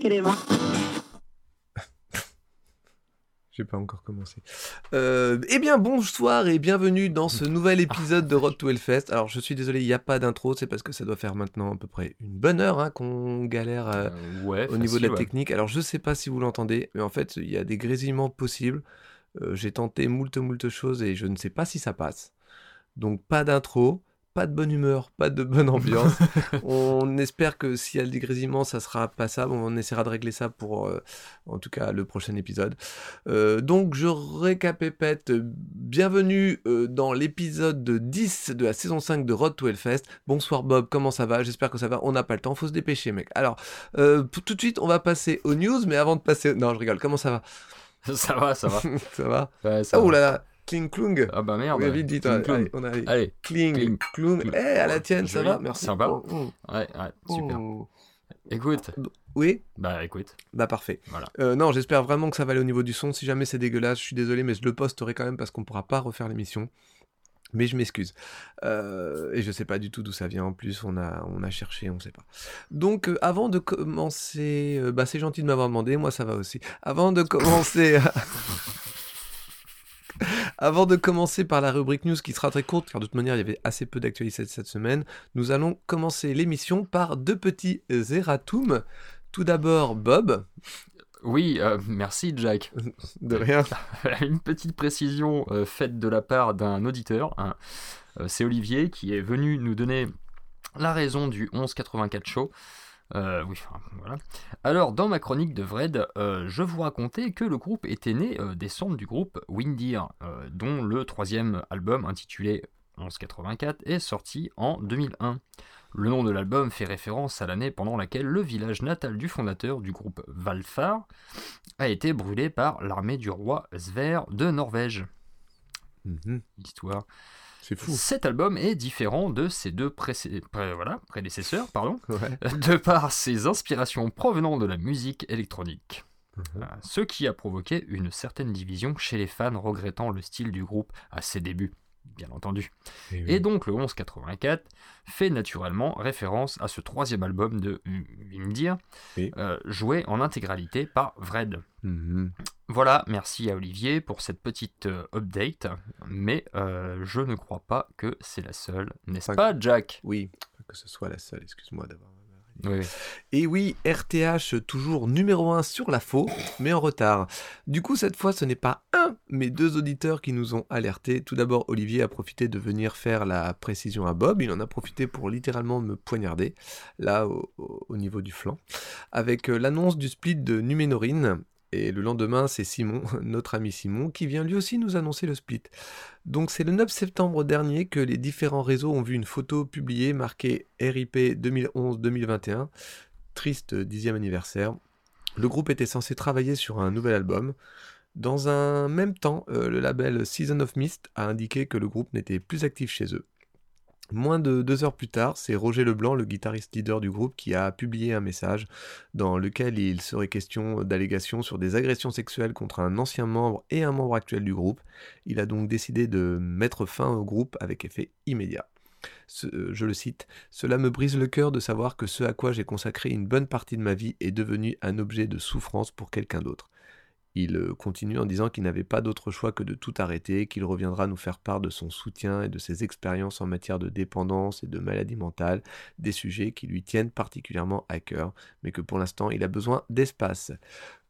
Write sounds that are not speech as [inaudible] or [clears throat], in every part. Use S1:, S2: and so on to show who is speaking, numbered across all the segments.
S1: queremos. [laughs]
S2: J'ai pas encore commencé. Euh, eh bien, bonsoir et bienvenue dans ce nouvel épisode de Road to Hellfest. Alors, je suis désolé, il n'y a pas d'intro, c'est parce que ça doit faire maintenant à peu près une bonne heure hein, qu'on galère euh,
S3: Euh, ouais,
S2: au niveau de la
S3: ouais.
S2: technique. Alors, je sais pas si vous l'entendez, mais en fait, il y a des grésillements possibles. Euh, J'ai tenté moult moult choses et je ne sais pas si ça passe. Donc, pas d'intro, pas de bonne humeur, pas de bonne ambiance. [laughs] on espère que s'il y a des grésillements, ça sera passable. On essaiera de régler ça pour, euh, en tout cas, le prochain épisode. Euh, donc, je récapépète. Bienvenue euh, dans l'épisode 10 de la saison 5 de Road to Hellfest. Bonsoir Bob, comment ça va? J'espère que ça va. On n'a pas le temps, faut se dépêcher, mec. Alors, tout de suite, on va passer aux news, mais avant de passer. Non, je rigole. Comment ça va?
S3: Ça va, ça va. [laughs]
S2: Ça va?
S3: Ouais, ça
S2: Oh
S3: va.
S2: là là Kling Klung
S3: Ah bah merde.
S2: Oui, vite, vite.
S3: Cling, clong.
S2: Allez, on
S3: Allez,
S2: Kling,
S3: Kling,
S2: Klung.
S3: Klung.
S2: Eh, à la tienne, ça va Merci.
S3: sympa.
S2: Oh, oh,
S3: ouais, ouais, super.
S2: oh.
S3: Écoute,
S2: Oui
S3: bah écoute,
S2: Bah parfait.
S3: Voilà.
S2: Euh, non, j'espère vraiment que ça va aller au niveau du son. Si jamais c'est dégueulasse, je suis désolé, mais je le posterai quand même parce qu'on pourra pas refaire l'émission. Mais je m'excuse. Euh, et je sais pas du tout d'où ça vient en plus. On a, on a cherché, on sait pas. Donc, euh, avant de commencer, bah c'est gentil de m'avoir demandé. Moi, ça va aussi. Avant de commencer. [laughs] [laughs] Avant de commencer par la rubrique news qui sera très courte, car de toute manière il y avait assez peu d'actualité cette semaine, nous allons commencer l'émission par deux petits erratums. Tout d'abord Bob,
S3: oui, euh, merci Jack. [laughs]
S2: de rien. [laughs]
S3: Une petite précision euh, faite de la part d'un auditeur. hein. Euh, C'est Olivier qui est venu nous donner la raison du 1184 show. Euh, oui, enfin, voilà. Alors, dans ma chronique de Vred, euh, je vous racontais que le groupe était né euh, des cendres du groupe Windir, dont le troisième album intitulé 1184 est sorti en 2001. Le nom de l'album fait référence à l'année pendant laquelle le village natal du fondateur du groupe Valfar a été brûlé par l'armée du roi Sverre de Norvège.
S2: Mhm,
S3: Histoire.
S2: Fou.
S3: Cet album est différent de ses deux précé- pré- voilà, prédécesseurs, pardon,
S2: Ouais.
S3: de par ses inspirations provenant de la musique électronique.
S2: Mhm.
S3: Euh, Ce qui a provoqué une certaine division chez les fans regrettant le style du groupe à ses débuts, bien entendu. Et donc le 1184 fait naturellement référence à ce troisième album de Vimdir,
S2: Oui.
S3: euh, joué en intégralité par Vred.
S2: Mhm.
S3: Voilà, merci à Olivier pour cette petite euh, update, mais euh, je ne crois pas que c'est la seule, n'est-ce pas Jack?
S2: Oui, que ce soit la seule, excuse-moi d'avoir.
S3: Oui.
S2: Et oui, RTH toujours numéro 1 sur la faux, mais en retard. Du coup, cette fois, ce n'est pas un, mais deux auditeurs qui nous ont alertés. Tout d'abord, Olivier a profité de venir faire la précision à Bob. Il en a profité pour littéralement me poignarder, là, au, au- au niveau du flanc, avec euh, l'annonce du split de Numénorine. Et le lendemain, c'est Simon, [laughs] notre ami Simon, qui vient lui aussi nous annoncer le split. Donc c'est le 9 septembre dernier que les différents réseaux ont vu une photo publiée marquée RIP 2011-2021. Triste dixième anniversaire. Le groupe était censé travailler sur un nouvel album. Dans un même temps, euh, le label Season of Mist a indiqué que le groupe n'était plus actif chez eux. Moins de deux heures plus tard, c'est Roger Leblanc, le guitariste leader du groupe, qui a publié un message dans lequel il serait question d'allégations sur des agressions sexuelles contre un ancien membre et un membre actuel du groupe. Il a donc décidé de mettre fin au groupe avec effet immédiat. Euh, je le cite, Cela me brise le cœur de savoir que ce à quoi j'ai consacré une bonne partie de ma vie est devenu un objet de souffrance pour quelqu'un d'autre. Il euh, continue en disant qu'il n'avait pas d'autre choix que de tout arrêter, qu'il reviendra nous faire part de son soutien et de ses expériences en matière de dépendance et de maladie mentale, des sujets qui lui tiennent particulièrement à cœur, mais que pour l'instant il a besoin d'espace.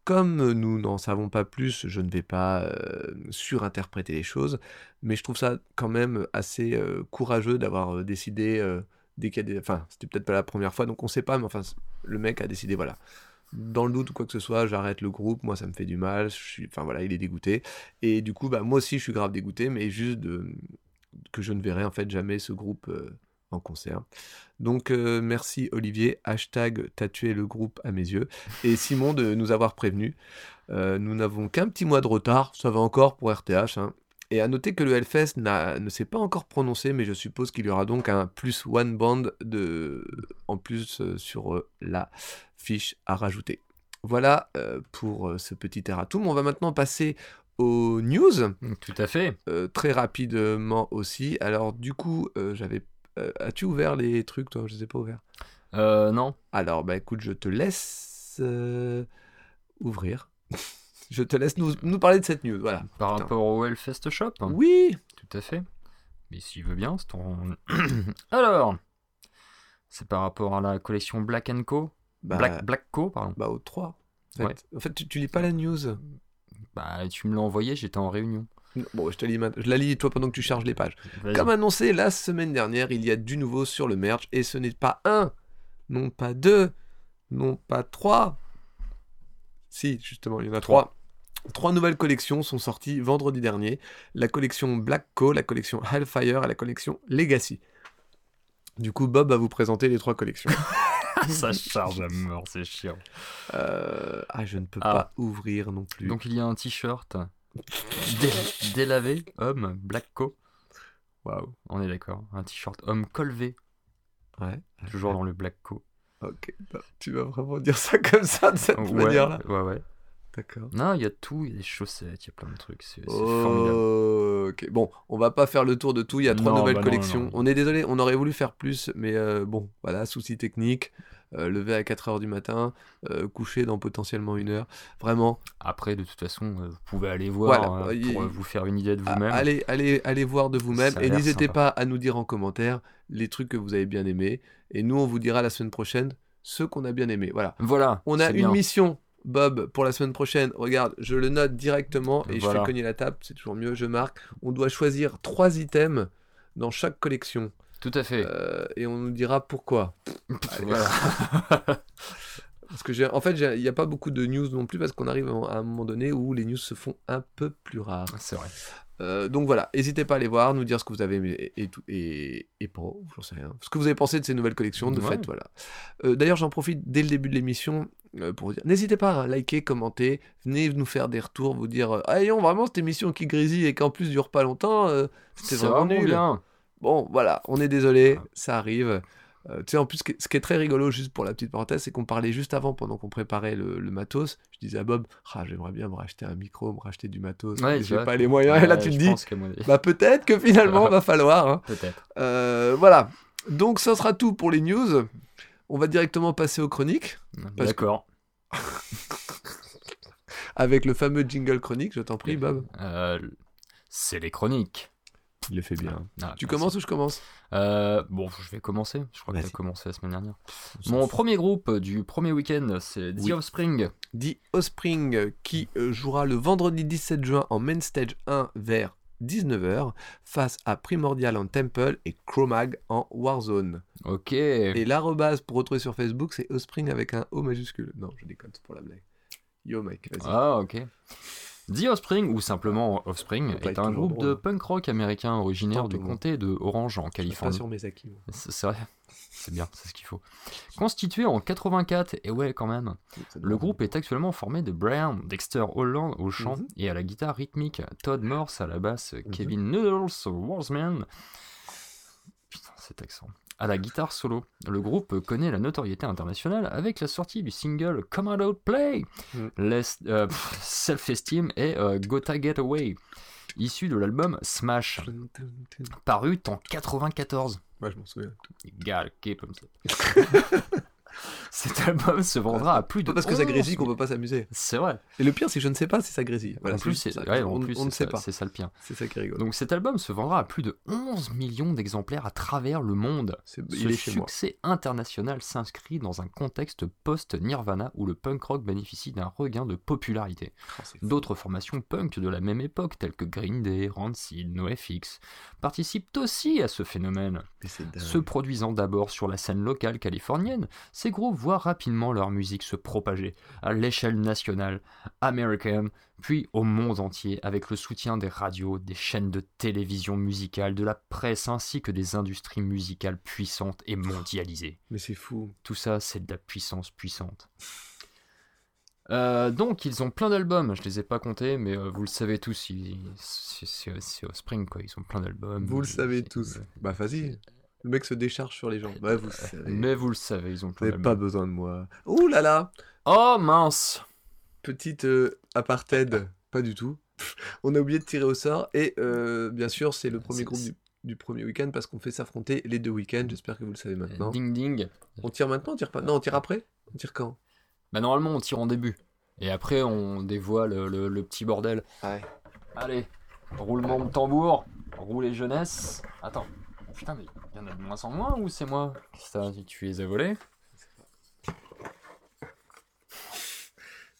S2: Comme nous n'en savons pas plus, je ne vais pas euh, surinterpréter les choses, mais je trouve ça quand même assez euh, courageux d'avoir décidé, dès qu'il y a des... Enfin, c'était peut-être pas la première fois, donc on sait pas, mais enfin, le mec a décidé, voilà. Dans le doute ou quoi que ce soit, j'arrête le groupe, moi ça me fait du mal, je. Enfin voilà, il est dégoûté. Et du coup, bah, moi aussi je suis grave dégoûté, mais juste que je ne verrai en fait jamais ce groupe euh, en concert. Donc euh, merci Olivier, hashtag t'as le groupe à mes yeux, et Simon de nous avoir prévenus. Euh, nous n'avons qu'un petit mois de retard, ça va encore pour RTH. hein. Et à noter que le Hellfest ne s'est pas encore prononcé, mais je suppose qu'il y aura donc un plus one band de, en plus euh, sur euh, la fiche à rajouter. Voilà euh, pour ce petit erratum. On va maintenant passer aux news,
S3: Tout à fait.
S2: euh, très rapidement aussi. Alors du coup, euh, j'avais... euh, As-tu ouvert les trucs, toi? Je les ai pas ouverts.
S3: Euh, non.
S2: Alors, bah écoute, je te laisse ouvrir. [laughs] Je te laisse nous, nous parler de cette news. Voilà.
S3: Par
S2: Putain.
S3: rapport au Hellfest Shop
S2: Oui.
S3: Tout à fait. Mais s'il veut bien, c'est ton... [clears throat] Alors, c'est par rapport à la collection Black Co.
S2: Bah,
S3: Black, Black Co, pardon.
S2: bah, au 3. En fait,
S3: Ouais.
S2: En fait, tu, tu lis pas la news.
S3: Bah, tu me l'as envoyé, j'étais en réunion.
S2: Bon, je te lis maintenant. Je la lis toi pendant que tu charges les pages. Comme annoncé la semaine dernière, il y a du nouveau sur le merch et ce n'est pas un, non pas deux, non pas trois. Si, justement, il y en a trois. Trois nouvelles collections sont sorties vendredi dernier. La collection Black Co, la collection Hellfire et la collection Legacy. Du coup, Bob va vous présenter les trois collections. [laughs]
S3: Ça charge à mort, c'est chiant.
S2: Euh, Ah, je ne peux
S3: Ah.
S2: pas ouvrir non plus.
S3: Donc il y a un t-shirt dé- délavé, homme, Black Co.
S2: Waouh.
S3: On est d'accord. Un t-shirt homme colvé,
S2: Ouais.
S3: toujours dans le Black Co.
S2: Ok. Bah, tu vas vraiment dire ça comme ça, de cette
S3: ouais,
S2: manière-là
S3: ouais, ouais.
S2: D'accord.
S3: Non, il y a tout, il y a des chaussettes, il y a plein de trucs. C'est c'est formidable.
S2: Ok. Bon, on va pas faire le tour de tout. Il y a trois
S3: Non,
S2: nouvelles
S3: bah
S2: collections.
S3: non.
S2: On est désolé, on aurait voulu faire plus, mais euh, bon, voilà, souci technique. Euh, levé à 4h du matin, euh, couché dans potentiellement une heure. Vraiment,
S3: Après, de toute façon, euh, vous pouvez aller voir
S2: Voilà,
S3: euh, pour vous faire une idée de
S2: a-
S3: vous-même.
S2: allez, allez, allez voir de vous-même.
S3: Ça
S2: Et n'hésitez
S3: sympa.
S2: pas à nous dire en commentaire les trucs que vous avez bien aimés. Et nous, on vous dira la semaine prochaine ceux qu'on a bien aimés. Voilà.
S3: Voilà.
S2: On a une
S3: bien.
S2: mission, Bob, pour la semaine prochaine. Regarde, je le note directement et je fais cogner la table, c'est toujours mieux, je marque. On doit choisir trois items dans chaque collection.
S3: Tout à fait.
S2: Euh, et on nous dira pourquoi. allez.
S3: voilà. [laughs]
S2: Parce que j'ai, en fait, il n'y a pas beaucoup de news non plus parce qu'on arrive à un moment donné où les news se font un peu plus rares.
S3: c'est vrai.
S2: Euh, donc voilà, n'hésitez pas à aller voir, nous dire ce que vous avez aimé et, et et, et pas, j'en sais rien. Ce que vous avez pensé de ces nouvelles collections, de
S3: Ouais.
S2: fait, voilà. Euh, D'ailleurs, j'en profite dès le début de l'émission euh, pour vous dire, n'hésitez pas à liker, commenter, venez nous faire des retours, vous dire, non, vraiment cette émission qui grésille et qu'en plus dure pas longtemps, c'était
S3: C'est
S2: vraiment nul. Bon, voilà, on est désolé, ça arrive. Euh, tu sais, en plus, ce qui est- très rigolo, juste pour la petite parenthèse, c'est qu'on parlait juste avant, pendant qu'on préparait le, le matos. Je disais à Bob, ah, j'aimerais bien me racheter un micro, me racheter du matos.
S3: Ouais,
S2: j'ai pas les moyens. et là, tu te dis, bah peut-être que finalement, [laughs] va falloir. hein.
S3: Peut-être.
S2: Euh, voilà. Donc, ça sera tout pour les news. On va directement passer aux chroniques
S3: D'accord. [laughs]
S2: avec le fameux jingle chronique. Je t'en prie, Bob.
S3: Euh, c'est les chroniques.
S2: Il le fait bien.
S3: Ah,
S2: Tu
S3: merci.
S2: commences ou je commence
S3: Euh, Bon, je vais commencer. Je crois que tu as commencé la semaine dernière. Mon premier groupe du premier week-end, c'est The
S2: Oui.
S3: Offspring.
S2: dit Offspring qui euh, jouera le vendredi 17 juin en Main Stage 1 vers 19h face à Primordial en Temple et Chromag en Warzone.
S3: Ok.
S2: Et l'arrobase pour retrouver sur Facebook, c'est Offspring avec un O majuscule. Non, je déconne, c'est pour la blague. Yo mec, vas-y.
S3: Ah, ok. The Offspring, ou simplement Offspring, est un groupe de punk rock américain originaire du comté de Orange en Californie. C'est vrai, c'est bien, c'est ce qu'il faut. Constitué en 84, et ouais quand même, le groupe est actuellement formé de Brian Dexter Holland au chant
S2: Mhm.
S3: et à la guitare rythmique, Todd Morse à la basse,
S2: Mhm.
S3: Kevin Noodles Warsman. Putain, cet accent. À la guitare solo. Le groupe connaît la notoriété internationale avec la sortie du single Come On Out Play. Less- euh, Self-Esteem et euh, Gotta Get Away, issu de l'album Smash, paru en 94.
S2: Ouais, je m'en souviens.
S3: Gotta keep. [laughs] [laughs] Cet album se vendra à plus de
S2: Pas parce que ça
S3: 11
S2: grésille qu'on peut pas s'amuser.
S3: C'est vrai.
S2: Et le pire, c'est que je ne sais pas si ça grésille. Voilà,
S3: en plus,
S2: c'est
S3: ouais,
S2: on,
S3: plus,
S2: on ne sait
S3: ça-
S2: pas.
S3: C'est ça le pire.
S2: C'est ça qui rigole.
S3: Donc cet album se vendra à plus de 11 millions d'exemplaires à travers le monde. Ce
S2: il est chez moi.
S3: succès international s'inscrit dans un contexte post-Nirvana où le punk rock bénéficie d'un regain de popularité.
S2: Oh.
S3: D'autres formations punk de la même époque, telles que Green Day, Rancid, NoFX, participent aussi à ce phénomène. Se produisant d'abord sur la scène locale californienne, ces groupes voient rapidement leur musique se propager à l'échelle nationale, américaine, puis au monde entier avec le soutien des radios, des chaînes de télévision musicale, de la presse ainsi que des industries musicales puissantes et mondialisées.
S2: Mais c'est fou.
S3: Tout ça, c'est de la puissance puissante. Euh, donc, ils ont plein d'albums. Je les ai pas comptés, mais euh, vous le savez tous. C'est c'est Offspring, quoi. Ils ont plein d'albums.
S2: Vous le savez tous. Bah vas-y. Le mec se décharge sur les gens. Bah vous savez.
S3: Mais vous le savez, ils ont
S2: Vous n'avez pas besoin de moi. Ouh là là
S3: Oh mince
S2: Petite euh, apartheid. Pas du tout. [laughs] On a oublié de tirer au sort. Et euh, bien sûr, c'est le premier groupe du, du premier week-end parce qu'on fait s'affronter les deux week-ends. J'espère que vous le savez maintenant.
S3: Ding ding.
S2: On tire maintenant On tire pas Non, on tire après On tire quand?
S3: Bah normalement on tire en début. Et après on dévoile le, le petit bordel.
S2: Ouais.
S3: Allez, roulement de tambour, roulez jeunesse. Attends, putain mais il y en a de moins en moins ou c'est moi Ça, tu les as volés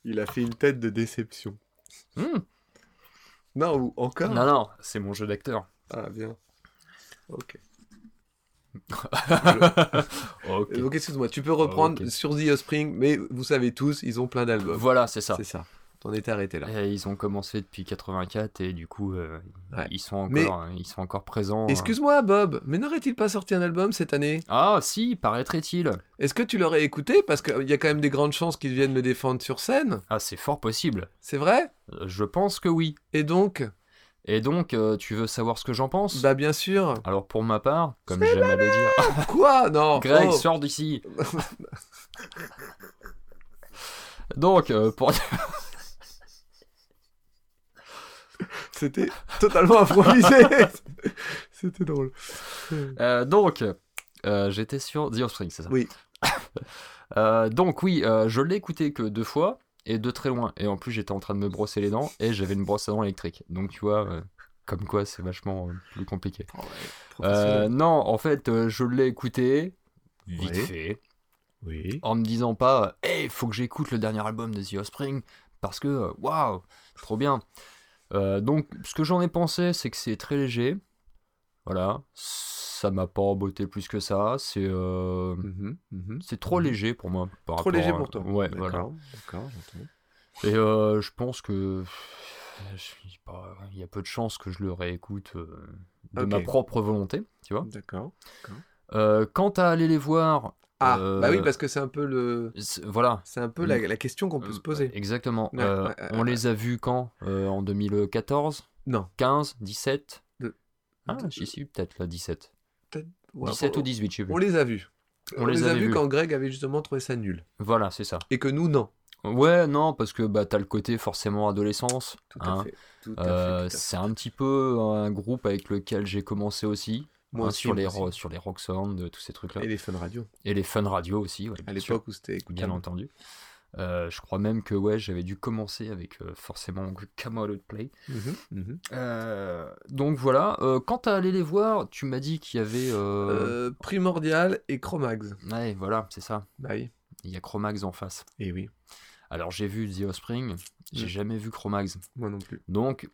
S2: Il a fait une tête de déception.
S3: Hmm.
S2: Non, ou encore
S3: Non, non, c'est mon jeu d'acteur.
S2: Ah, bien. Ok. [laughs]
S3: ok.
S2: Donc, excuse-moi, tu peux reprendre sur The Offspring, mais vous savez tous, ils ont plein d'albums.
S3: Voilà, c'est ça.
S2: C'est ça. T'en étais arrêté là.
S3: Et ils ont commencé depuis 84 et du coup euh,
S2: Ouais.
S3: ils sont encore
S2: Mais-
S3: ils sont encore présents. euh.
S2: Excuse-moi, Bob, mais n'aurait-il pas sorti un album cette année?
S3: Ah si, paraîtrait-il.
S2: Est-ce que tu l'aurais écouté? Parce qu'il y a quand même des grandes chances qu'ils viennent le défendre sur scène.
S3: Ah c'est fort possible.
S2: C'est vrai?
S3: Euh, Je pense que oui.
S2: Et donc?
S3: Et donc euh, tu veux savoir ce que j'en pense?
S2: Bah, bien sûr.
S3: Alors pour ma part, comme j'aime à le dire, [laughs]
S2: Quoi? Non
S3: Greg
S2: oh.
S3: sors d'ici. donc euh, pour [laughs]
S2: C'était totalement improvisé. [laughs] C'était drôle.
S3: Euh, donc, euh, j'étais sur The Offspring, c'est ça
S2: Oui. [coughs]
S3: Euh, donc oui, je l'ai écouté que deux fois et de très loin. Et en plus, j'étais en train de me brosser les dents et j'avais une brosse à dents électrique. Donc tu vois, comme quoi c'est vachement plus compliqué.
S2: Professionnel.
S3: non, en fait, je l'ai écouté vite
S2: Oui.
S3: fait
S2: Oui.
S3: en me disant pas, hey, faut que j'écoute le dernier album de The Offspring parce que waouh, trop bien. Euh, donc, ce que j'en ai pensé, c'est que c'est très léger. Voilà, ça m'a pas embêté plus que ça. C'est euh,
S2: Mhm, mhm.
S3: c'est trop
S2: Mhm.
S3: léger pour moi. par
S2: Trop léger
S3: à-
S2: pour toi.
S3: Ouais,
S2: D'accord,
S3: voilà.
S2: D'accord.
S3: Et euh, je pense que il y a peu de chances que je le réécoute de ma propre volonté, tu vois.
S2: D'accord.
S3: Quant à aller les voir,
S2: Ah,
S3: euh,
S2: bah oui, parce que c'est un peu le,
S3: voilà.
S2: c'est un peu la, la question qu'on peut se poser.
S3: Exactement.
S2: Ouais,
S3: Euh,
S2: ouais,
S3: on les a vus quand Euh, En 2014
S2: Non.
S3: 15 17
S2: De-
S3: Ah,
S2: de-
S3: j'y suis peut-être là, 17.
S2: Ouais,
S3: 17
S2: on,
S3: ou 18, je sais plus.
S2: on les a vus.
S3: On
S2: On,
S3: les
S2: les a vus quand Greg avait justement trouvé ça nul.
S3: Voilà, c'est ça.
S2: Et que nous, non.
S3: Ouais, non, parce que bah, t'as le côté forcément adolescence.
S2: Tout à
S3: hein. Euh,
S2: fait.
S3: c'est un petit peu un groupe avec lequel j'ai commencé aussi.
S2: Moi
S3: hein,
S2: aussi,
S3: sur, les
S2: aussi.
S3: ro- sur les rock sound, tous ces trucs-là.
S2: Et les fun radio.
S3: Et les fun radio aussi, ouais,
S2: À l'époque où c'était
S3: bien entendu. Euh, je crois même que ouais, j'avais dû commencer avec euh, forcément Come Out of Play. Euh, donc voilà. Euh, quand t'as allé les voir, tu m'as dit qu'il y avait. euh,
S2: Euh, Primordial et Chromax.
S3: Ouais, voilà, c'est ça.
S2: Bah oui.
S3: Il y a Chromax en face.
S2: Et oui.
S3: Alors j'ai vu The Offspring, j'ai
S2: Mm.
S3: jamais vu Chromax.
S2: Moi non plus.
S3: Donc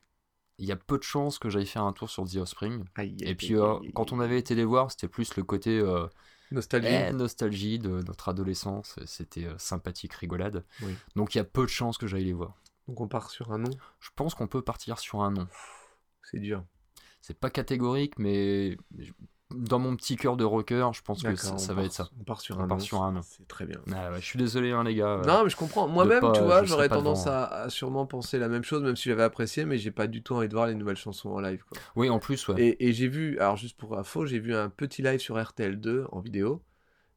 S3: il y a peu de chances que j'aille faire un tour sur The Offspring.
S2: Aïe,
S3: Et puis
S2: aïe,
S3: euh,
S2: aïe,
S3: quand on avait été les voir, c'était plus le côté euh,
S2: Nostalgie.
S3: eh, nostalgie de notre adolescence. C'était euh, sympathique, rigolade.
S2: Oui.
S3: Donc il y a peu de chances que j'aille les voir.
S2: Donc on part sur un nom.
S3: Je pense qu'on peut partir sur un nom.
S2: C'est dur.
S3: C'est pas catégorique, mais dans mon petit cœur de rocker, je pense que ça, va
S2: part-
S3: être ça.
S2: On part sur
S3: On
S2: un
S3: part sur un.
S2: C'est très bien.
S3: Ah je suis désolé, hein, les gars.
S2: Non, mais je comprends. Moi-même, tu vois, j'aurais tendance à, à sûrement penser la même chose, même si j'avais apprécié, mais j'ai pas du tout envie de voir les nouvelles chansons en live. Quoi.
S3: Oui, en plus, ouais.
S2: Et, et j'ai vu, alors juste pour info, j'ai vu un petit live sur RTL2 en vidéo.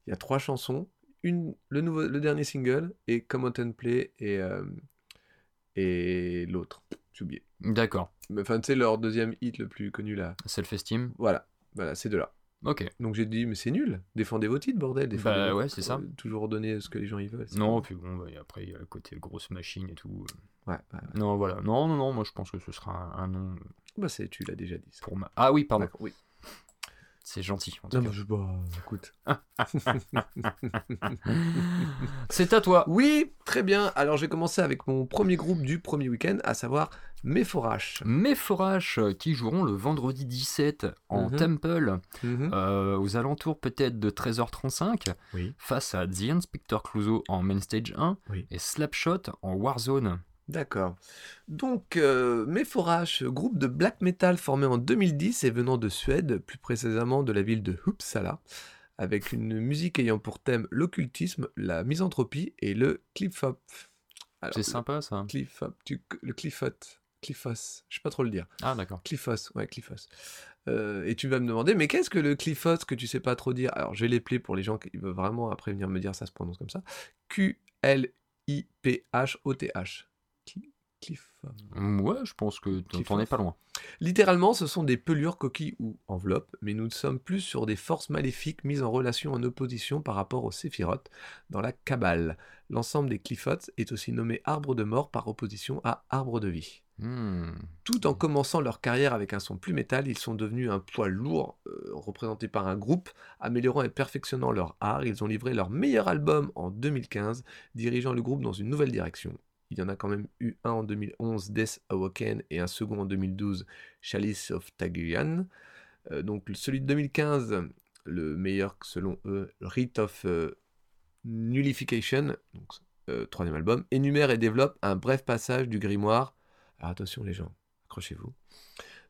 S2: Il y a trois chansons, une, le, nouveau, le dernier single et Come Out and Play et, euh, et l'autre. J'ai oublié.
S3: D'accord.
S2: Mais Enfin, tu sais, leur deuxième hit le plus connu là.
S3: Self-esteem.
S2: Voilà, voilà, c'est de là.
S3: Ok.
S2: Donc j'ai dit, mais c'est nul, défendez vos titres, bordel. Défendez
S3: Bah ouais, c'est ça.
S2: euh, toujours donner ce que les gens y veulent.
S3: Non, puis bon, bah, et après, il y a le côté grosse machine et tout.
S2: Ouais, ouais, ouais.
S3: Non, voilà. Non, non, non, moi je pense que ce sera un, un nom
S2: Bah, c'est, tu l'as déjà dit. ça.
S3: pour ma. Ah oui, pardon.
S2: Oui.
S3: C'est gentil. en tout
S2: Non,
S3: cas.
S2: je, bah, écoute. [laughs]
S3: C'est à toi.
S2: Oui, très bien. Alors, je vais commencer avec mon premier groupe du premier week-end, à savoir.
S3: Mes forages qui joueront le vendredi 17 en
S2: Mhm.
S3: Temple,
S2: Mhm.
S3: euh, aux alentours peut-être de 13h35,
S2: Oui.
S3: face à The Inspector Clouseau en Main Stage 1
S2: Oui.
S3: et Slapshot en Warzone.
S2: D'accord. Donc, euh, groupe de black metal formé en 2010 et venant de Suède, plus précisément de la ville de Uppsala, avec une musique ayant pour thème l'occultisme, la misanthropie et le cliff-hop.
S3: C'est sympa ça.
S2: Cliff-hop, tu- le cliff-hop, cliffos, je sais pas trop le dire.
S3: Ah d'accord.
S2: Cliffos, ouais, Cliffos. Euh, et tu vas me demander, mais qu'est-ce que le Cliffos que tu sais pas trop dire? Alors, je vais les plaire pour les gens qui veulent vraiment après venir me dire ça se prononce comme ça. Q-L-I-P-H-O-T-H. Cli- Cliff.
S3: Ouais, je pense que t'en- es pas loin.
S2: Littéralement, ce sont des pelures, coquilles ou enveloppes, mais nous sommes plus sur des forces maléfiques mises en relation en opposition par rapport aux séphirotes dans la Kabbale. L'ensemble des Cliffots est aussi nommé arbre de mort par opposition à arbre de vie.
S3: Hmm.
S2: Tout en commençant leur carrière avec un son plus métal, ils sont devenus un poids lourd, euh, représenté par un groupe, améliorant et perfectionnant leur art. Ils ont livré leur meilleur album en 2015, dirigeant le groupe dans une nouvelle direction. Il y en a quand même eu un en 2011, Death Awaken, et un second en 2012, Chalice of Taguyan. Euh, donc celui de 2015, le meilleur selon eux, Rite of euh, Nullification, euh, troisième album, énumère et développe un bref passage du grimoire. Alors attention les gens, accrochez-vous.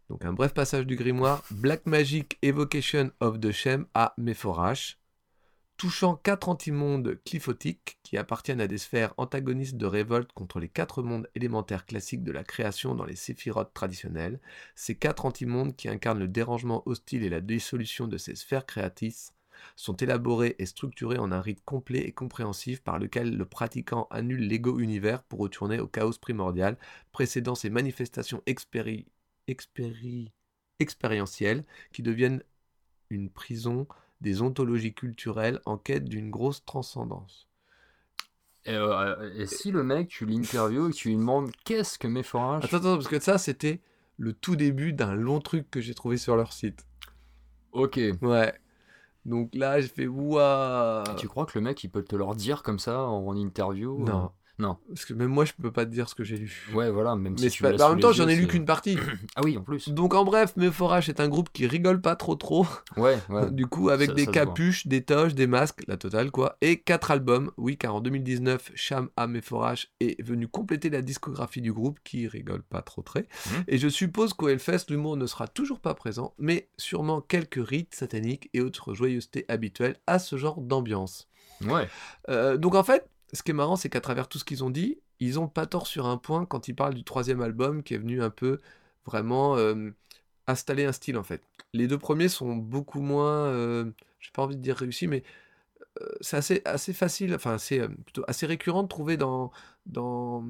S2: Donc un bref passage du grimoire, Black Magic Evocation of the Shem à Mephorash, touchant quatre antimondes cliphotiques qui appartiennent à des sphères antagonistes de révolte contre les quatre mondes élémentaires classiques de la création dans les séphirotes traditionnels. Ces quatre antimondes qui incarnent le dérangement hostile et la dissolution de ces sphères créatrices sont élaborés et structurés en un rite complet et compréhensif par lequel le pratiquant annule l'ego univers pour retourner au chaos primordial, précédant ces manifestations expéri- expéri- expérientielles qui deviennent une prison des ontologies culturelles en quête d'une grosse transcendance.
S3: Et, euh, et si le mec, tu l'interviews et tu lui demandes qu'est-ce que mes forages
S2: Attends, attends, parce que ça, c'était le tout début d'un long truc que j'ai trouvé sur leur site.
S3: Ok.
S2: Ouais. Donc là, j'ai fait ouah.
S3: Tu crois que le mec, il peut te leur dire comme ça en interview
S2: Non.
S3: Non.
S2: Parce que même moi, je peux pas te dire ce que j'ai lu.
S3: Ouais, voilà, même
S2: Mais
S3: si tu
S2: pas- bah, en même temps, j'en ai lu qu'une partie. [clears throat]
S3: Ah oui, en plus.
S2: Donc en bref, Mephorash est un groupe qui rigole pas trop trop. [laughs]
S3: Ouais, ouais.
S2: Du coup, avec
S3: Ça-
S2: des
S3: ça
S2: capuches, des toges, des masques, la totale quoi. Et quatre albums. Oui, car en 2019, Sham A. Mephorash est venu compléter la discographie du groupe qui rigole pas trop très.
S3: Mhm.
S2: Et je suppose qu'au Hellfest, l'humour ne sera toujours pas présent, mais sûrement quelques rites sataniques et autres joyeusetés habituelles à ce genre d'ambiance.
S3: Ouais.
S2: Euh, donc en fait, ce qui est marrant, c'est qu'à travers tout ce qu'ils ont dit, ils ont pas tort sur un point quand ils parlent du troisième album qui est venu un peu vraiment euh, installer un style en fait. Les deux premiers sont beaucoup moins, euh, j'ai pas envie de dire réussis, mais euh, c'est assez, assez facile, enfin c'est plutôt assez récurrent de trouver dans, dans,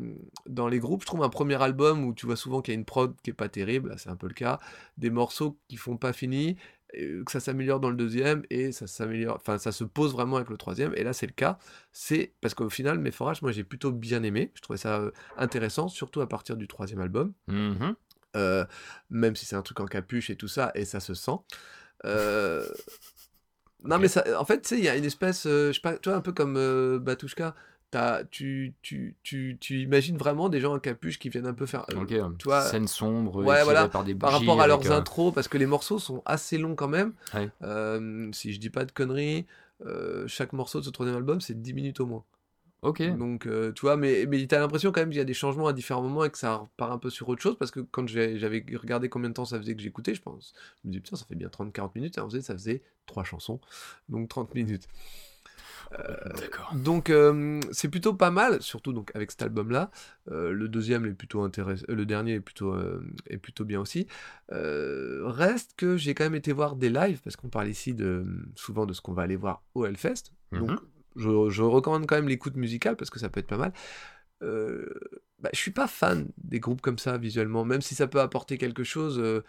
S2: dans les groupes. Je trouve un premier album où tu vois souvent qu'il y a une prod qui est pas terrible, c'est un peu le cas, des morceaux qui font pas fini, que ça s'améliore dans le deuxième et ça s'améliore, enfin ça se pose vraiment avec le troisième. Et là c'est le cas. C'est parce qu'au final, mes forages, moi j'ai plutôt bien aimé. Je trouvais ça euh, intéressant, surtout à partir du troisième album.
S3: Mhm.
S2: Euh, même si c'est un truc en capuche et tout ça, et ça se sent. Euh, [laughs] Non, mais ça, en fait, tu sais, il y a une espèce, je sais pas, tu vois, un peu comme euh, Batushka, t'as- tu, tu, tu, tu imagines vraiment des gens en capuche qui viennent un peu faire. euh, tu vois,
S3: Scène sombre,
S2: ouais,
S3: éclairée
S2: voilà,
S3: par des
S2: par
S3: bougies
S2: rapport à leurs
S3: euh,
S2: intros, parce que les morceaux sont assez longs quand même.
S3: Ouais.
S2: Euh, si je dis pas de conneries, euh, chaque morceau de ce troisième album, c'est 10 minutes au moins.
S3: Ok.
S2: Donc, tu vois, mais, mais t'as l'impression quand même qu'il y a des changements à différents moments et que ça repart un peu sur autre chose parce que quand j'avais regardé combien de temps ça faisait que j'écoutais, je pense, je me disais, putain, ça fait bien 30-40 minutes, et en fait, ça faisait trois chansons, donc 30 minutes.
S3: D'accord.
S2: Donc, euh, c'est plutôt pas mal, surtout donc avec cet album-là. Euh, le deuxième est plutôt intéressant, le dernier est plutôt, euh, est plutôt bien aussi. Euh, reste que j'ai quand même été voir des lives parce qu'on parle ici de, souvent de ce qu'on va aller voir au Hellfest. Donc,
S3: Mhm.
S2: je, je recommande quand même l'écoute musicale parce que ça peut être pas mal. Euh, bah, je suis pas fan des groupes comme ça visuellement, même si ça peut apporter quelque chose. euh,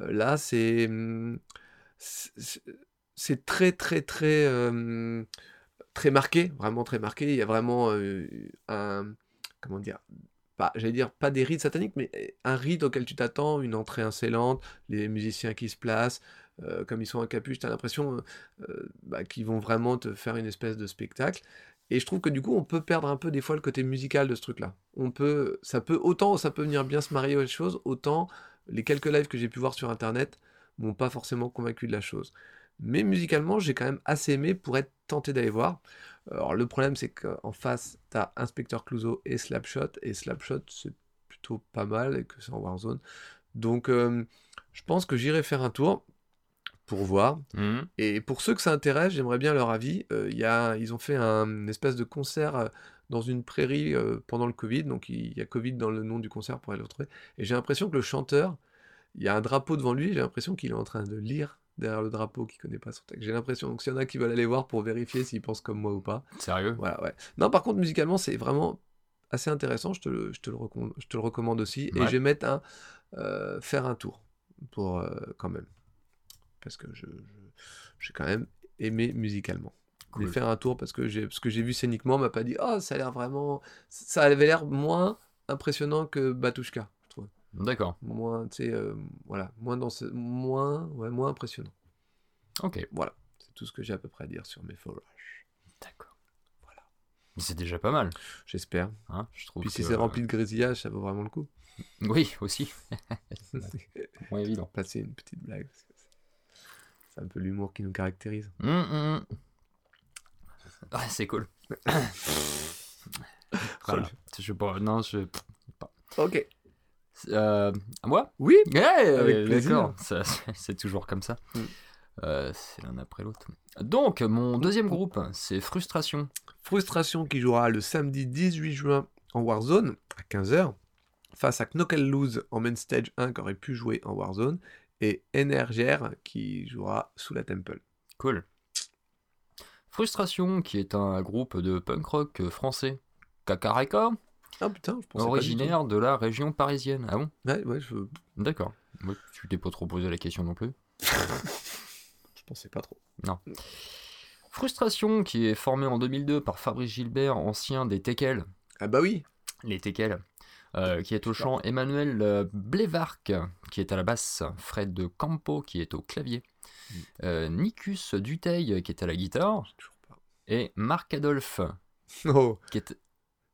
S2: euh, là, c'est hum, c'est c'est très très très euh, très marqué, vraiment très marqué. Il y a vraiment euh, un comment dire, pas, j'allais dire pas des rites sataniques, mais un rite auquel tu t'attends, une entrée insolente, les musiciens qui se placent, euh, comme ils sont en capuche, t'as l'impression euh, bah, qu'ils vont vraiment te faire une espèce de spectacle. Et je trouve que du coup, on peut perdre un peu des fois le côté musical de ce truc-là. On peut, ça peut autant ça peut venir bien se marier aux choses, autant les quelques lives que j'ai pu voir sur internet m'ont pas forcément convaincu de la chose. Mais musicalement, j'ai quand même assez aimé pour être tenté d'aller voir. Alors le problème, c'est qu'en face, t'as Inspecteur Clouseau et Slapshot, et Slapshot, c'est plutôt pas mal, et que c'est en Warzone. Donc, euh, je pense que j'irai faire un tour pour voir.
S3: Mhm.
S2: Et pour ceux que ça intéresse, j'aimerais bien leur avis. Euh, y a, ils ont fait un une espèce de concert euh, dans une prairie euh, pendant le Covid, donc il y a Covid dans le nom du concert pour aller le retrouver. Et j'ai l'impression que le chanteur, il y a un drapeau devant lui, j'ai l'impression qu'il est en train de lire derrière le drapeau, qu'il connaît pas son texte. J'ai l'impression. Donc s'il y en a qui veulent aller voir pour vérifier s'ils pensent comme moi ou pas.
S3: Sérieux?
S2: Voilà, ouais. Non, par contre, musicalement, c'est vraiment assez intéressant, je te le, je te le, recom- je te le recommande aussi. Et je vais mettre un euh, faire un tour pour euh, quand même. Parce que je, j'ai quand même aimé musicalement.
S3: Cool.
S2: Faire un tour parce que j'ai ce que j'ai vu scéniquement m'a pas dit oh ça a l'air vraiment ça avait l'air moins impressionnant que Batushka
S3: D'accord.
S2: moins tu sais euh, voilà moins dans ce moins ouais moins impressionnant
S3: Ok.
S2: voilà c'est tout ce que j'ai à peu près à dire sur mes forages
S3: D'accord. Voilà. C'est déjà pas mal.
S2: j'espère
S3: Hein, je trouve
S2: puis si c'est rempli de grésillage ça vaut vraiment le coup [laughs]
S3: Oui, aussi. [laughs] Moins évident.
S2: passer une petite blague c'est- c'est un peu l'humour qui nous caractérise
S3: Hum, hum. Ah, c'est cool. [coughs] voilà. Je sais pas. Non, je.
S2: ok
S3: Euh, à moi
S2: oui plaisir.
S3: d'accord. [laughs] C'est toujours comme ça.
S2: Mm.
S3: Euh, c'est l'un après l'autre. Donc, mon deuxième groupe, c'est Frustration.
S2: Frustration qui jouera le samedi 18 juin en Warzone à 15h face à Knuckle Loose en main stage 1 qui aurait pu jouer en Warzone et NRGR qui jouera sous la Temple.
S3: Cool. Frustration, qui est un groupe de punk rock français. Kakareka,
S2: Ah putain, je pensais
S3: originaire de la région parisienne. Ah bon?
S2: Ouais, ouais, je,
S3: D'accord. Ouais, tu t'es pas trop posé la question non plus. [laughs]
S2: je pensais pas trop.
S3: Frustration, qui est formé en 2002 par Fabrice Gilbert, ancien des Tekel.
S2: Ah bah oui,
S3: Les Tekel. euh, qui est au chant Emmanuel euh, Blévarc, qui est à la basse, Fred de Campo, qui est au clavier,
S2: Mm.
S3: euh, Nicus Duteil, qui est à la guitare, et Marc Adolphe, [laughs]
S2: Oh,
S3: qui est...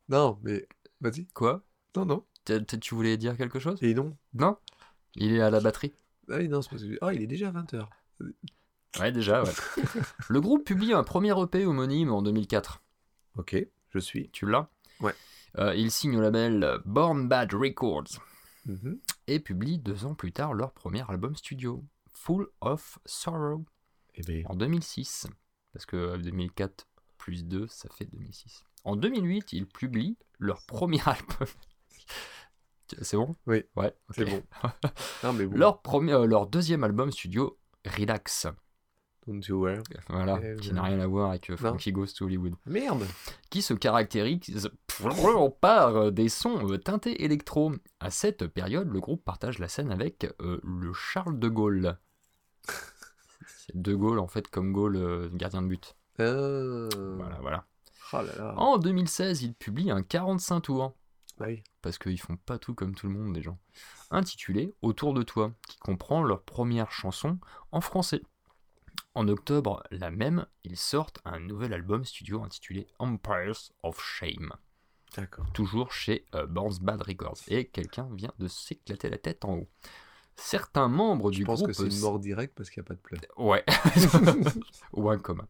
S2: non, mais vas-y.
S3: Quoi?
S2: Non, non.
S3: Tu voulais dire quelque chose?
S2: Et non.
S3: Non? Il est à la batterie
S2: Ah oui, non, c'est parce que... Oh, il est déjà 20h.
S3: Ouais, déjà, ouais. [laughs] Le groupe publie un premier EP homonyme en 2004.
S2: Ok, je suis.
S3: Tu l'as?
S2: Ouais.
S3: Euh, il signe au label Born Bad Records
S2: Mhm.
S3: et publie deux ans plus tard leur premier album studio, Full of Sorrow,
S2: Eh ben,
S3: en 2006. Parce que 2004 plus 2, ça fait 2006. En 2008, ils publient leur premier album. [laughs] C'est bon?
S2: Oui,
S3: Ouais,
S2: c'est bon. [laughs] non, mais bon.
S3: Leur, premier, euh, leur deuxième album studio, Relax.
S2: Don't you wear.
S3: Voilà,
S2: Eh,
S3: qui n'a rien à voir avec euh, Frankie Goes to Hollywood.
S2: Merde
S3: Qui se caractérise [clears throat] par euh, des sons euh, teintés électro. À cette période, le groupe partage la scène avec le Charles de Gaulle. [laughs] C'est de Gaulle, en fait, comme Gaulle, gardien de but.
S2: Euh...
S3: Voilà, voilà.
S2: Oh là là.
S3: En 2016, ils publient un 45 tours.
S2: Ah oui.
S3: parce qu'ils font pas tout comme tout le monde, les gens. Intitulé Autour de toi, qui comprend leur première chanson en français. En octobre, la même, ils sortent un nouvel album studio intitulé Empires of Shame,
S2: D'accord.
S3: toujours chez euh, Bad Records. Et quelqu'un vient de s'éclater la tête en haut. Certains membres
S2: Je
S3: du
S2: pense
S3: groupe.
S2: que c'est une mort directe parce qu'il n'y a pas de pleurs.
S3: Ouais. [laughs] Ou un commun.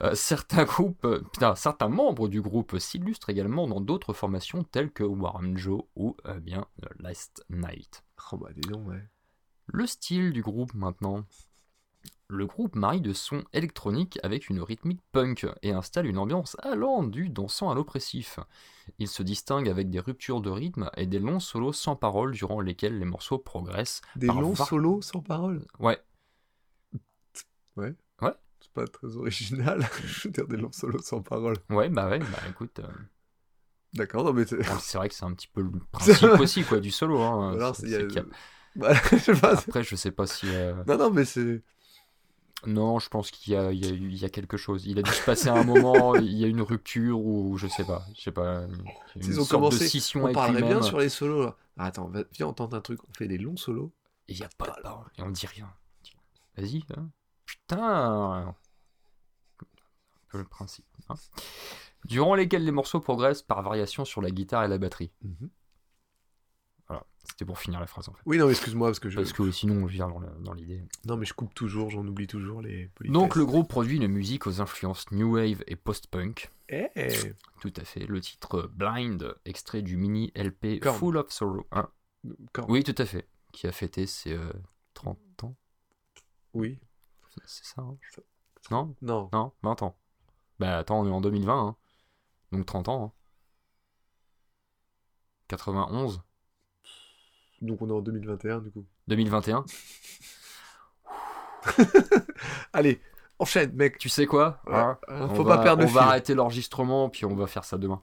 S3: Euh, certains groupes, euh, putain, certains membres du groupe s'illustrent également dans d'autres formations telles que Warren Joe ou euh, bien Last Night.
S2: Oh bah dis donc, ouais.
S3: Le style du groupe maintenant. Le groupe marie de sons électroniques avec une rythmique punk et installe une ambiance allant du dansant à l'oppressif. Il se distingue avec des ruptures de rythme et des longs solos sans parole durant lesquels les morceaux progressent.
S2: Des
S3: Par
S2: longs
S3: var-
S2: solos sans parole.
S3: Ouais,
S2: C'est pas très original. [laughs] Je veux dire des longs solos sans parole.
S3: ouais, bah ouais, bah écoute. euh,
S2: D'accord, non mais c'est...
S3: C'est vrai que c'est un petit peu le [laughs] principe aussi quoi du solo. Hein.
S2: Alors, y a-
S3: a- [laughs]
S2: Voilà, je sais pas. c'est-
S3: Après, je sais pas si. euh,
S2: Non, non, mais c'est...
S3: Non, je pense qu'il y a, il y, y a quelque chose. Il a dû se passer un moment, il y a une rupture ou je sais pas. Je sais pas. Une
S2: Ils ont
S3: sorte
S2: commencé,
S3: de scission
S2: On parlerait bien sur les solos, là. Ah, attends, viens, on tente un truc. On fait des longs solos.
S3: Et il y a pas de parole. Et on dit rien. Vas-y. hein. Putain. Peu le principe. hein. Durant lesquels les morceaux progressent par variation sur la guitare et la batterie.
S2: Mhm.
S3: Voilà. C'était pour finir la phrase en fait.
S2: Oui, non, excuse-moi, parce que je...
S3: Parce que sinon, on vient dans l'idée.
S2: Non, mais je coupe toujours, j'en oublie toujours les politesses.
S3: Donc le groupe produit une musique aux influences new wave et post-punk.
S2: Eh,
S3: Tout à fait. Le titre Blind, extrait du mini LP. Full of Sorrow. hein. Oui, tout à fait. Qui a fêté ses euh, 30 ans.
S2: Oui.
S3: C'est ça, hein
S2: Ça-
S3: Non?
S2: Non.
S3: Non? 20 ans. Bah attends, on est en 2020. hein. Donc 30 ans. hein. 91
S2: Donc on est en 2021, du coup.
S3: 2021 [laughs]
S2: Allez, enchaîne, mec.
S3: Tu sais quoi?
S2: Ouais.
S3: hein? On
S2: Faut
S3: va-
S2: pas perdre
S3: On
S2: le
S3: va
S2: fil.
S3: arrêter l'enregistrement, puis on va faire ça demain.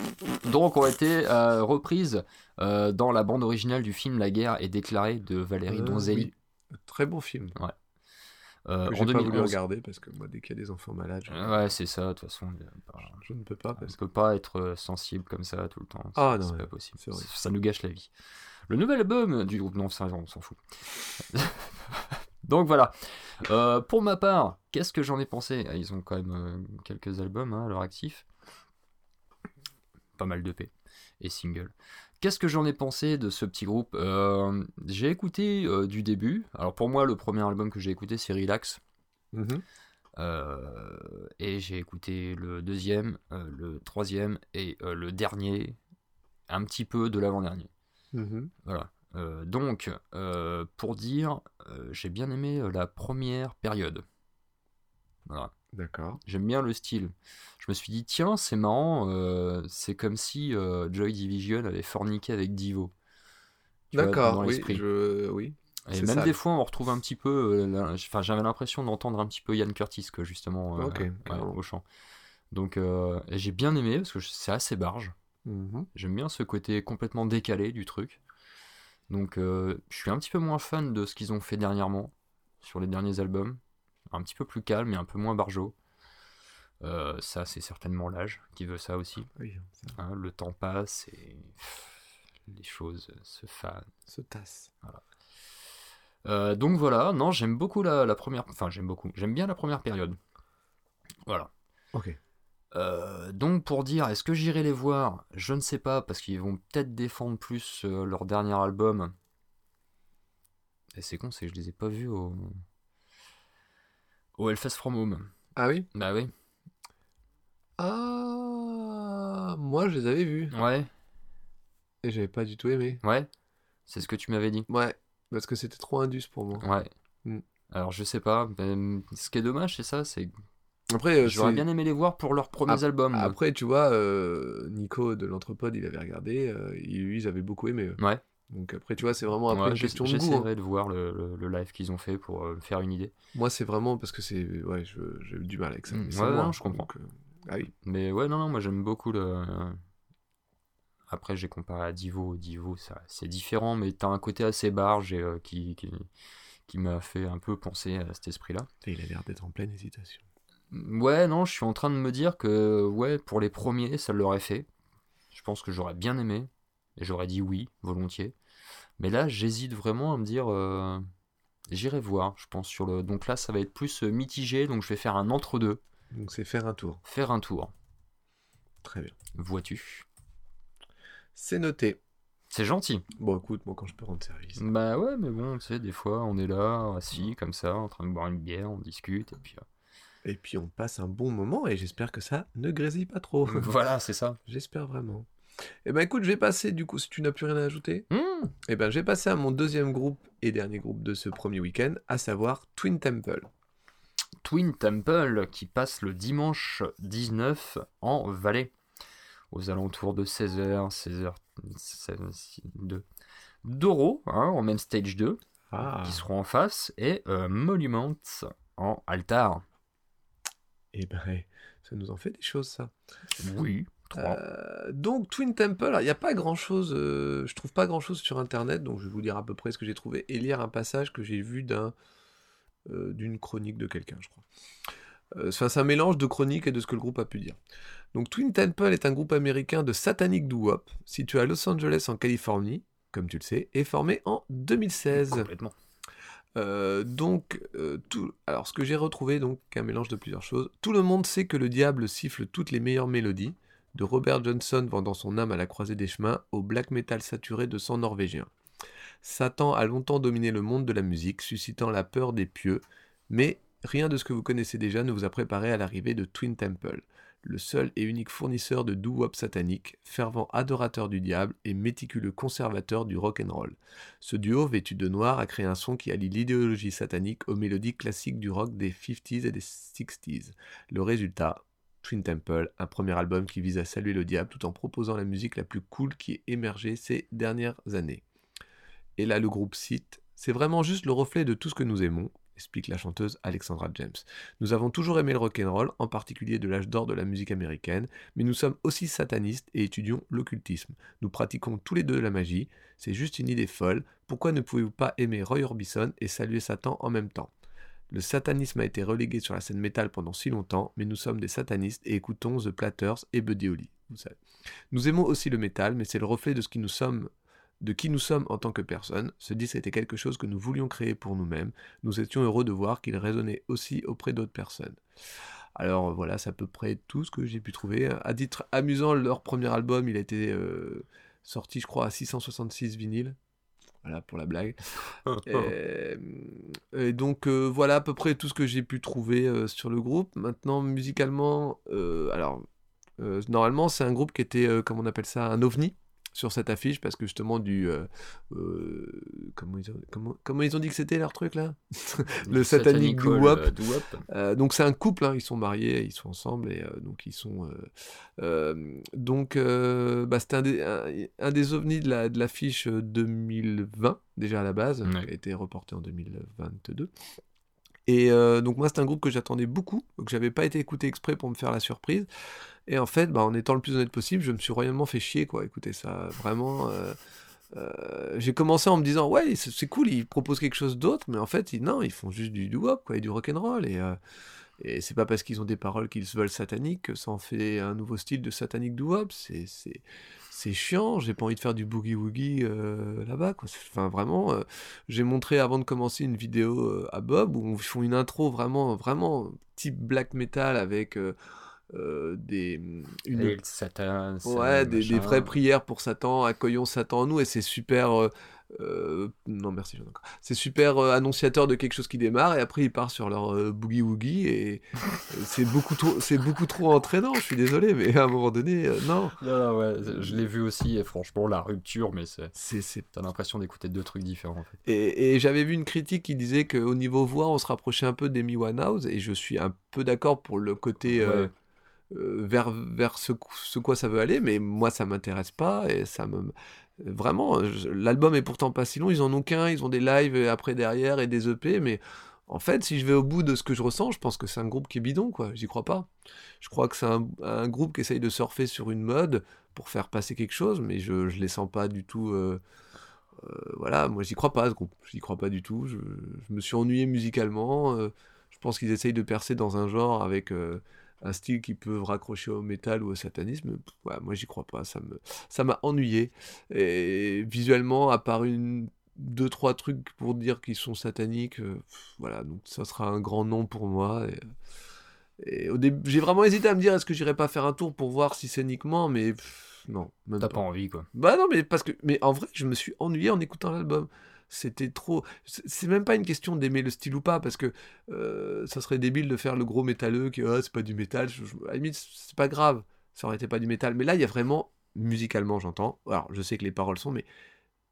S3: [laughs] donc ont été euh, reprises euh, dans la bande originale du film La guerre est déclarée de Valérie
S2: Ah,
S3: Donzelli.
S2: oui. Très bon film.
S3: Euh,
S2: j'ai pas voulu
S3: 2011.
S2: regarder parce que moi, dès qu'il y a des enfants malades, je,
S3: Ouais, c'est ça, de toute façon. pas-
S2: je ne peux pas.
S3: On
S2: Parce...
S3: ne peut pas être euh, sensible comme ça tout le temps. C'est
S2: Ah,
S3: c'est
S2: non,
S3: pas
S2: ouais,
S3: possible.
S2: c'est.
S3: Ça nous gâche la vie. Le nouvel album du groupe, non, ça, on s'en fout. [laughs] Donc voilà. Euh, pour ma part, qu'est-ce que j'en ai pensé? Ah, Ils ont quand même euh, quelques albums hein, à leur actif. Pas mal de P et singles. Qu'est-ce que j'en ai pensé de ce petit groupe? Euh, J'ai écouté euh, du début. Alors pour moi, le premier album que j'ai écouté, c'est Relax.
S2: Mhm.
S3: Euh, et j'ai écouté le deuxième, le troisième et le dernier, un petit peu de l'avant-dernier.
S2: Mhm.
S3: Voilà. Donc, pour dire, j'ai bien aimé la première période. Voilà.
S2: D'accord.
S3: J'aime bien le style. Je me suis dit, tiens, c'est marrant, euh, c'est comme si euh, Joy Division avait forniqué avec Divo.
S2: D'accord, oui,
S3: l'esprit.
S2: je... oui.
S3: Et même
S2: ça.
S3: des fois, on retrouve un petit peu. euh, la- Enfin, j'avais l'impression d'entendre un petit peu Yann Curtis, que justement, ouais, au chant. Donc, j'ai bien aimé parce que c'est assez barge.
S2: Mhm.
S3: J'aime bien ce côté complètement décalé du truc. Donc, je suis un petit peu moins fan de ce qu'ils ont fait dernièrement sur les derniers albums. Un petit peu plus calme et un peu moins barjo. Euh, ça, c'est certainement l'âge qui veut ça aussi.
S2: Oui, ça
S3: hein. le temps passe et les choses se fanent.
S2: se tasse.
S3: Euh, donc voilà, non, j'aime beaucoup la, la première. Enfin, j'aime beaucoup. J'aime bien la première période. Voilà.
S2: Ok.
S3: Euh, donc pour dire, est-ce que j'irai les voir? Je ne sais pas, parce qu'ils vont peut-être défendre plus euh, leur dernier album. Et c'est con, c'est que je les ai pas vus au. Au Hellfest From Home.
S2: Ah oui?
S3: Bah oui.
S2: Ah, moi je les avais vus
S3: Ouais,
S2: et j'avais pas du tout aimé.
S3: ouais. C'est ce que tu m'avais dit.
S2: Ouais, parce que c'était trop indus pour moi.
S3: Ouais.
S2: Mm.
S3: Alors je sais pas. mais ce qui est dommage, c'est ça, c'est.
S2: Après, euh,
S3: J'aurais bien aimé les voir pour leurs premiers albums.
S2: Après, tu vois, euh, Nico de l'Entrepode, il avait regardé, euh, ils avaient beaucoup aimé. eux.
S3: Ouais.
S2: Donc après, tu vois, c'est vraiment après
S3: Ouais,
S2: une question de goût. hein.
S3: J'essaierai de voir le, le- le live qu'ils ont fait pour euh, me faire une idée.
S2: Moi, c'est vraiment parce que c'est, ouais, j'ai du mal avec ça.
S3: Mm, ouais,
S2: moi,
S3: non, je comprends.
S2: donc, euh, Ah oui.
S3: Mais ouais, non, non, moi j'aime beaucoup le. Après, j'ai comparé à Divo. Divo, ça, c'est différent, mais t'as un côté assez barge et, euh, qui, qui, qui m'a fait un peu penser à cet esprit-là.
S2: Et il a l'air d'être en pleine hésitation.
S3: Ouais, non, je suis en train de me dire que, ouais, pour les premiers, ça l'aurait fait. Je pense que j'aurais bien aimé. Et j'aurais dit oui, volontiers. Mais là, j'hésite vraiment à me dire. euh, J'irai voir, je pense, sur le. Donc là, ça va être plus euh, mitigé, donc je vais faire un entre-deux.
S2: Donc c'est faire un tour.
S3: Faire un tour.
S2: Très bien.
S3: Vois-tu
S2: C'est noté.
S3: C'est gentil.
S2: Bon, écoute, moi, quand je peux rendre service.
S3: Bah ouais, mais bon, tu sais, des fois, on est là, assis, comme ça, en train de boire une bière, on discute, et puis... euh,
S2: Et puis, on passe un bon moment, et j'espère que ça ne grésille pas trop.
S3: voilà, c'est ça. [laughs]
S2: J'espère vraiment. Eh ben écoute, je vais passer du coup, si tu n'as plus rien à ajouter,
S3: Hmm,
S2: eh ben je vais passer à mon deuxième groupe et dernier groupe de ce premier week-end, à savoir Twin Temple.
S3: Twin Temple, qui passe le dimanche 19 en Valais, aux alentours de 16h, 16h, 2 d'euros, hein, en même stage 2,
S2: Ah,
S3: qui seront en face, et euh, Monument en altar.
S2: eh ben ça nous en fait des choses ça.
S3: Oui, 3.
S2: Euh, donc Twin Temple, il n'y a pas grand-chose, euh, je trouve pas grand-chose sur Internet, donc je vais vous dire à peu près ce que j'ai trouvé et lire un passage que j'ai vu d'un euh, d'une chronique de quelqu'un, je crois. Euh, c'est un mélange de chroniques et de ce que le groupe a pu dire. Donc Twin Temple est un groupe américain de satanic doo-wop situé à Los Angeles en Californie, comme tu le sais, et formé en 2016.
S3: Complètement.
S2: Euh, donc, euh, tout... alors ce que j'ai retrouvé, donc un mélange de plusieurs choses. Tout le monde sait que le diable siffle toutes les meilleures mélodies, de Robert Johnson vendant son âme à la croisée des chemins au black metal saturé de sang norvégien. Satan a longtemps dominé le monde de la musique, suscitant la peur des pieux, mais rien de ce que vous connaissez déjà ne vous a préparé à l'arrivée de Twin Temple, le seul et unique fournisseur de doo-wop satanique, fervent adorateur du diable et méticuleux conservateur du rock and roll. Ce duo vêtu de noir a créé un son qui allie l'idéologie satanique aux mélodies classiques du rock des 50s et des 60s. Le résultat, Twin Temple, un premier album qui vise à saluer le diable tout en proposant la musique la plus cool qui ait émergé ces dernières années. Et là, le groupe cite C'est vraiment juste le reflet de tout ce que nous aimons. explique la chanteuse Alexandra James. Nous avons toujours aimé le rock'n'roll, en particulier de l'âge d'or de la musique américaine, mais nous sommes aussi satanistes et étudions l'occultisme. Nous pratiquons tous les deux la magie, c'est juste une idée folle. Pourquoi ne pouvez-vous pas aimer Roy Orbison et saluer Satan en même temps? Le satanisme a été relégué sur la scène métal pendant si longtemps, mais nous sommes des satanistes et écoutons The Platters et Buddy Holly. Nous aimons aussi le métal, mais c'est le reflet de ce qui nous sommes de qui nous sommes en tant que personne. Ce disque était quelque chose que nous voulions créer pour nous-mêmes. Nous étions heureux de voir qu'il résonnait aussi auprès d'autres personnes. Alors voilà, c'est à peu près tout ce que j'ai pu trouver. À titre amusant, leur premier album, il a été euh, sorti, je crois, à 666 vinyles. Voilà pour la blague. [laughs] et, et donc euh, voilà à peu près tout ce que j'ai pu trouver euh, sur le groupe. Maintenant, musicalement, euh, alors euh, normalement c'est un groupe qui était, euh, comment on appelle ça, un ovni sur cette affiche parce que justement du euh, euh, comment, ils ont, comment, comment ils ont dit que c'était leur truc là [laughs] le satanic
S3: Satanical,
S2: doo-wop.
S3: euh, doo-wop.
S2: Euh, donc c'est un couple, hein, ils sont mariés, ils sont ensemble et donc ils sont donc bah, c'était un des, un, un des ovnis de la de l'affiche 2020 déjà à la base,
S3: Ouais.
S2: qui a été reporté en 2022. Et euh, donc moi c'est un groupe que j'attendais beaucoup, que j'avais pas été écouté exprès pour me faire la surprise. Et en fait, bah, en étant le plus honnête possible, je me suis royalement fait chier quoi. Écoutez ça, vraiment. euh, euh, j'ai commencé en me disant ouais c'est cool ils proposent quelque chose d'autre mais en fait non ils font juste du doo-wop quoi et du rock'n'roll et euh, et c'est pas parce qu'ils ont des paroles qu'ils se veulent sataniques que ça en fait un nouveau style de satanique doo-wop c'est c'est chiant j'ai pas envie de faire du boogie woogie euh, là-bas quoi enfin vraiment euh, j'ai montré avant de commencer une vidéo euh, à Bob où ils font une intro vraiment vraiment type black metal avec des une
S3: Et Satan, c'est
S2: Ouais, des, vraies prières pour Satan, accueillons Satan en nous, et c'est super. Euh, non, merci, j'en ai encore. C'est super euh, annonciateur de quelque chose qui démarre, et après ils partent sur leur euh, boogie woogie, et c'est beaucoup trop, c'est beaucoup trop entraînant. Je suis désolé, mais à un moment donné, non.
S3: Non, non, ouais, je l'ai vu aussi, et franchement, la rupture, mais
S2: c'est. C'est.
S3: T'as l'impression d'écouter deux trucs différents en fait.
S2: Et, et j'avais vu une critique qui disait qu'au niveau voix, on se rapprochait un peu d'Amy Winehouse, et je suis un peu d'accord pour le côté.
S3: Ouais.
S2: vers, vers ce, ce quoi ça veut aller, mais moi ça m'intéresse pas et ça me vraiment l'album est pourtant pas si long, ils en ont qu'un, ils ont des lives après derrière et des EP, mais en fait si je vais au bout de ce que je ressens, je pense que c'est un groupe qui est bidon quoi, j'y crois pas. Je crois que c'est un, groupe qui essaye de surfer sur une mode pour faire passer quelque chose, mais je, je les sens pas du tout. euh, euh, voilà, moi j'y crois pas ce groupe, j'y crois pas du tout. Je, me suis ennuyé musicalement. euh, je pense qu'ils essayent de percer dans un genre avec un style qui peut raccrocher au métal ou au satanisme. Ouais, moi j'y crois pas, ça me ça m'a ennuyé. Et visuellement, à part une deux trois trucs pour dire qu'ils sont sataniques, euh, voilà, donc ça sera un grand nom pour moi. Et, et au début, j'ai vraiment hésité à me dire est-ce que j'irais pas faire un tour pour voir si scéniquement, mais pff, non,
S3: T'as
S2: pas.
S3: pas envie quoi.
S2: Bah non, mais parce que, mais en vrai, je me suis ennuyé en écoutant l'album. C'était trop. C'est même pas une question d'aimer le style ou pas, parce que euh, ça serait débile de faire le gros métalleux qui, ah, c'est pas du métal. À la limite, c'est pas grave. Ça aurait été pas du métal. Mais là, il y a vraiment, musicalement, j'entends. Alors, je sais que les paroles sont, mais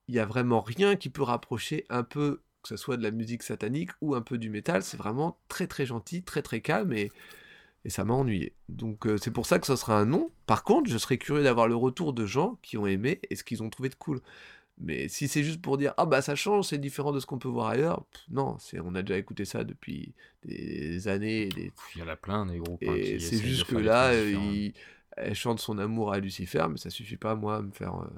S2: il y a vraiment rien qui peut rapprocher un peu, que ce soit de la musique satanique ou un peu du métal. C'est vraiment très très gentil, très très calme et, et ça m'a ennuyé. Donc euh, c'est pour ça que ça sera un non. Par contre, je serais curieux d'avoir le retour de gens qui ont aimé et ce qu'ils ont trouvé de cool. Mais si c'est juste pour dire ah bah ça change, c'est différent de ce qu'on peut voir ailleurs, pff, non, c'est on a déjà écouté ça depuis des années des-
S3: Il y en a plein des groupes. hein,
S2: et c'est juste que là, il- elle chante son amour à Lucifer, mais ça suffit pas moi à me faire euh,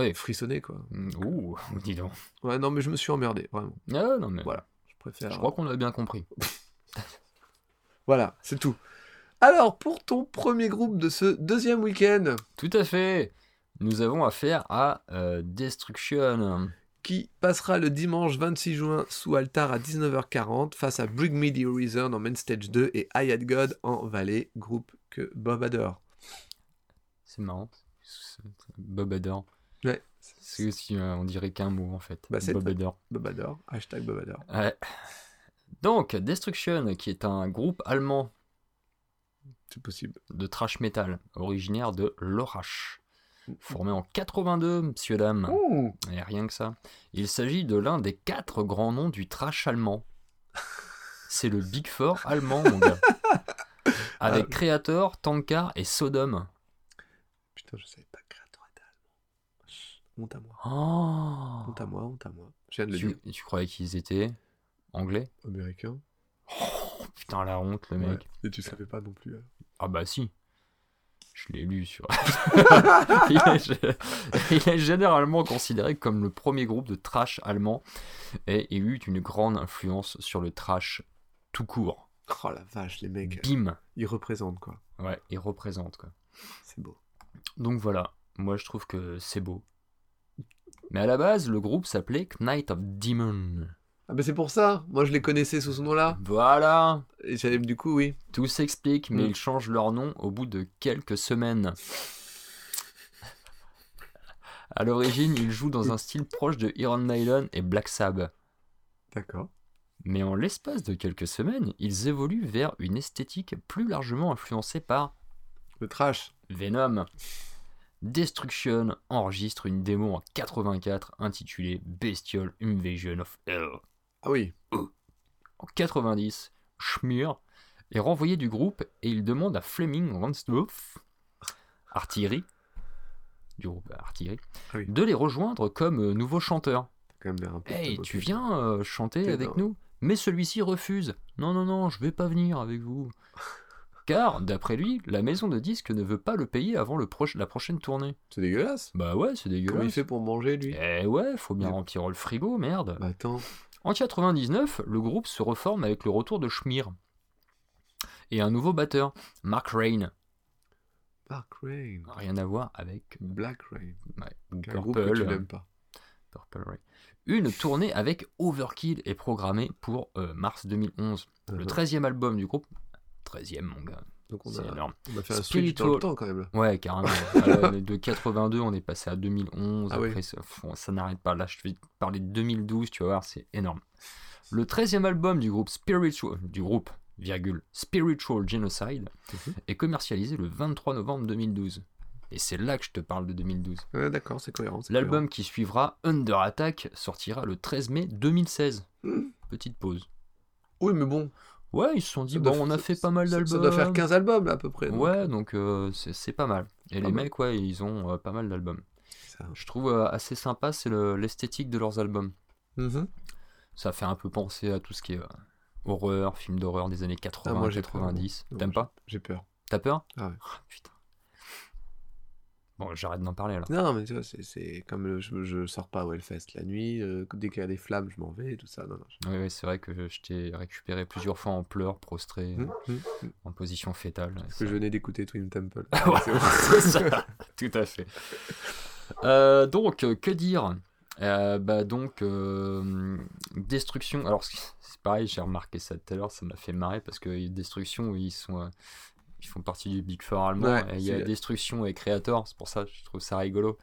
S3: Ouais.
S2: frissonner quoi.
S3: Mm, Ouh, [laughs] dis donc.
S2: Ouais non mais je me suis emmerdé vraiment.
S3: Ah, non, mais
S2: Voilà, je préfère.
S3: je crois qu'on a bien compris. [laughs]
S2: Voilà, c'est tout. Alors, pour ton premier groupe de ce deuxième week-end,
S3: Tout à fait. Nous avons affaire à euh, Destruction.
S2: qui passera le dimanche 26 juin sous altar à 19h40 face à Me the Horizon en Main Stage 2 et I Had God en Valley, groupe que Bob adore.
S3: C'est marrant. Bob adore.
S2: Ouais,
S3: C'est aussi, euh, on dirait qu'un mot en fait.
S2: Bah, c'est
S3: Bob adore.
S2: Bob adore, hashtag Bob adore.
S3: Ouais. Donc, Destruction, qui est un groupe allemand
S2: C'est possible.
S3: de trash metal, originaire de Lörrach, formé en 82, monsieur dame.
S2: Ouh.
S3: Et rien que ça. Il s'agit de l'un des quatre grands noms du trash allemand. C'est le Big Four allemand, mon gars. [laughs] Avec
S2: Ah.
S3: Creator, Tankar et Sodom.
S2: Putain, je savais pas que Creator était allemand. Honte à moi.
S3: Oh
S2: Honte à moi, honte à moi. Je viens de le
S3: tu,
S2: dire.
S3: tu croyais qu'ils étaient Anglais?
S2: Américain.
S3: Oh, Putain, la honte, le mec.
S2: Ouais. Et tu savais pas non plus.
S3: Ah bah si. Je l'ai lu sur. [laughs] il, est, il est généralement considéré comme le premier groupe de trash allemand et il eut une grande influence sur le trash tout court.
S2: Oh la vache, les mecs,
S3: Bim
S2: ils représentent quoi.
S3: Ouais, il représente quoi.
S2: C'est beau.
S3: Donc voilà, moi je trouve que c'est beau. Mais à la base, le groupe s'appelait Knight of Demon.
S2: Ah bah c'est pour ça, moi je les connaissais sous ce nom-là.
S3: Voilà,
S2: Et j'avais du coup, oui.
S3: tout s'explique, mais
S2: Mm.
S3: ils changent leur nom au bout de quelques semaines. À l'origine, ils jouent dans un style proche de Iron Maiden et Black Sabbath.
S2: D'accord.
S3: Mais en l'espace de quelques semaines, ils évoluent vers une esthétique plus largement influencée par
S2: Le trash.
S3: Venom. Destruction enregistre une démo en 84 intitulée Bestial Invasion of Hell.
S2: Ah oui.
S3: En 90, Schmier est renvoyé du groupe et il demande à Fleming Ransdorf, artillerie, du groupe Artillerie,
S2: Ah oui.
S3: de les rejoindre comme euh, nouveau chanteur.
S2: Quand même un peu
S3: Hey, tu viens euh, chanter avec nous Mais celui-ci refuse. Non, non, non, je vais pas venir avec vous. [laughs] Car, d'après lui, la maison de disques ne veut pas le payer avant le proche- la prochaine tournée.
S2: C'est dégueulasse.
S3: Bah ouais, c'est
S2: Comment il
S3: dégueulasse.
S2: fait pour manger lui?
S3: Eh ouais, faut bien remplir le frigo, merde.
S2: Bah attends.
S3: En 99, le groupe se reforme avec le retour de Schmier. Et un nouveau batteur, Mark Rain.
S2: Mark Rain.
S3: Rien à voir avec
S2: Black Rain.
S3: ouais,
S2: Un groupe que
S3: Purple,
S2: tu n'aimes pas.
S3: Purple Rain. Une tournée avec Overkill est programmée pour euh, mars 2011. Le
S2: Uh-huh.
S3: 13e album du groupe. 13e, mon gars.
S2: Donc on
S3: C'est
S2: a,
S3: énorme.
S2: on a fait un switch
S3: Spiritual.
S2: dans le temps quand même.
S3: Ouais, carrément. Alors, [laughs] de 82, on est passé à 2011.
S2: Ah oui.
S3: après, ça, ça n'arrête pas. Là, je vais te parler de 2012, tu vas voir, c'est énorme. Le 13e album du groupe Spiritual, du groupe, virgule, Spiritual Genocide,
S2: Mhm.
S3: est commercialisé le 23 novembre 2012. Et c'est là que je te parle de 2012.
S2: Ouais, d'accord, c'est cohérent.
S3: L'album qui suivra, Under Attack, sortira le 13 mai 2016.
S2: Hmm.
S3: Petite pause.
S2: Oui, mais bon.
S3: Ouais, ils se sont dit,
S2: ça
S3: bon, on a fait pas mal d'albums.
S2: Ça doit faire 15 albums là, à peu près. donc,
S3: Ouais, donc euh, c'est pas mal. Et
S2: Pas
S3: les
S2: mal.
S3: mecs, ouais, ils ont euh, pas mal d'albums. Je trouve euh, assez sympa, c'est le- l'esthétique de leurs albums.
S2: Mhm.
S3: Ça fait un peu penser à tout ce qui est euh, horreur, film d'horreur des années 80,
S2: Ah, moi, j'ai peur,
S3: 90.
S2: moi.
S3: T'aimes pas
S2: J'ai peur.
S3: T'as peur
S2: Ah ouais.
S3: putain. Bon, j'arrête d'en parler alors.
S2: Non, mais tu vois, c'est- comme le- je, je sors pas au Hellfest la nuit, euh, dès qu'il y a des flammes, je m'en vais et tout ça. Non, non. je-
S3: Oui, oui, c'est vrai que je t'ai récupéré plusieurs fois en pleurs, prostré,
S2: Hum, hum, hum.
S3: en position fétale.
S2: Parce que je venais d'écouter Twin Temple. [laughs]
S3: Ouais, [laughs]
S2: C'est
S3: ça, tout à fait. Euh, donc, euh, que dire? Bah donc, destruction. Alors, c'est pareil, j'ai remarqué ça tout à l'heure, ça m'a fait marrer parce que destruction, ils sont, ils font partie du Big Four allemand.
S2: Ouais,
S3: et il y a destruction et créateur, c'est pour ça que je trouve ça rigolo.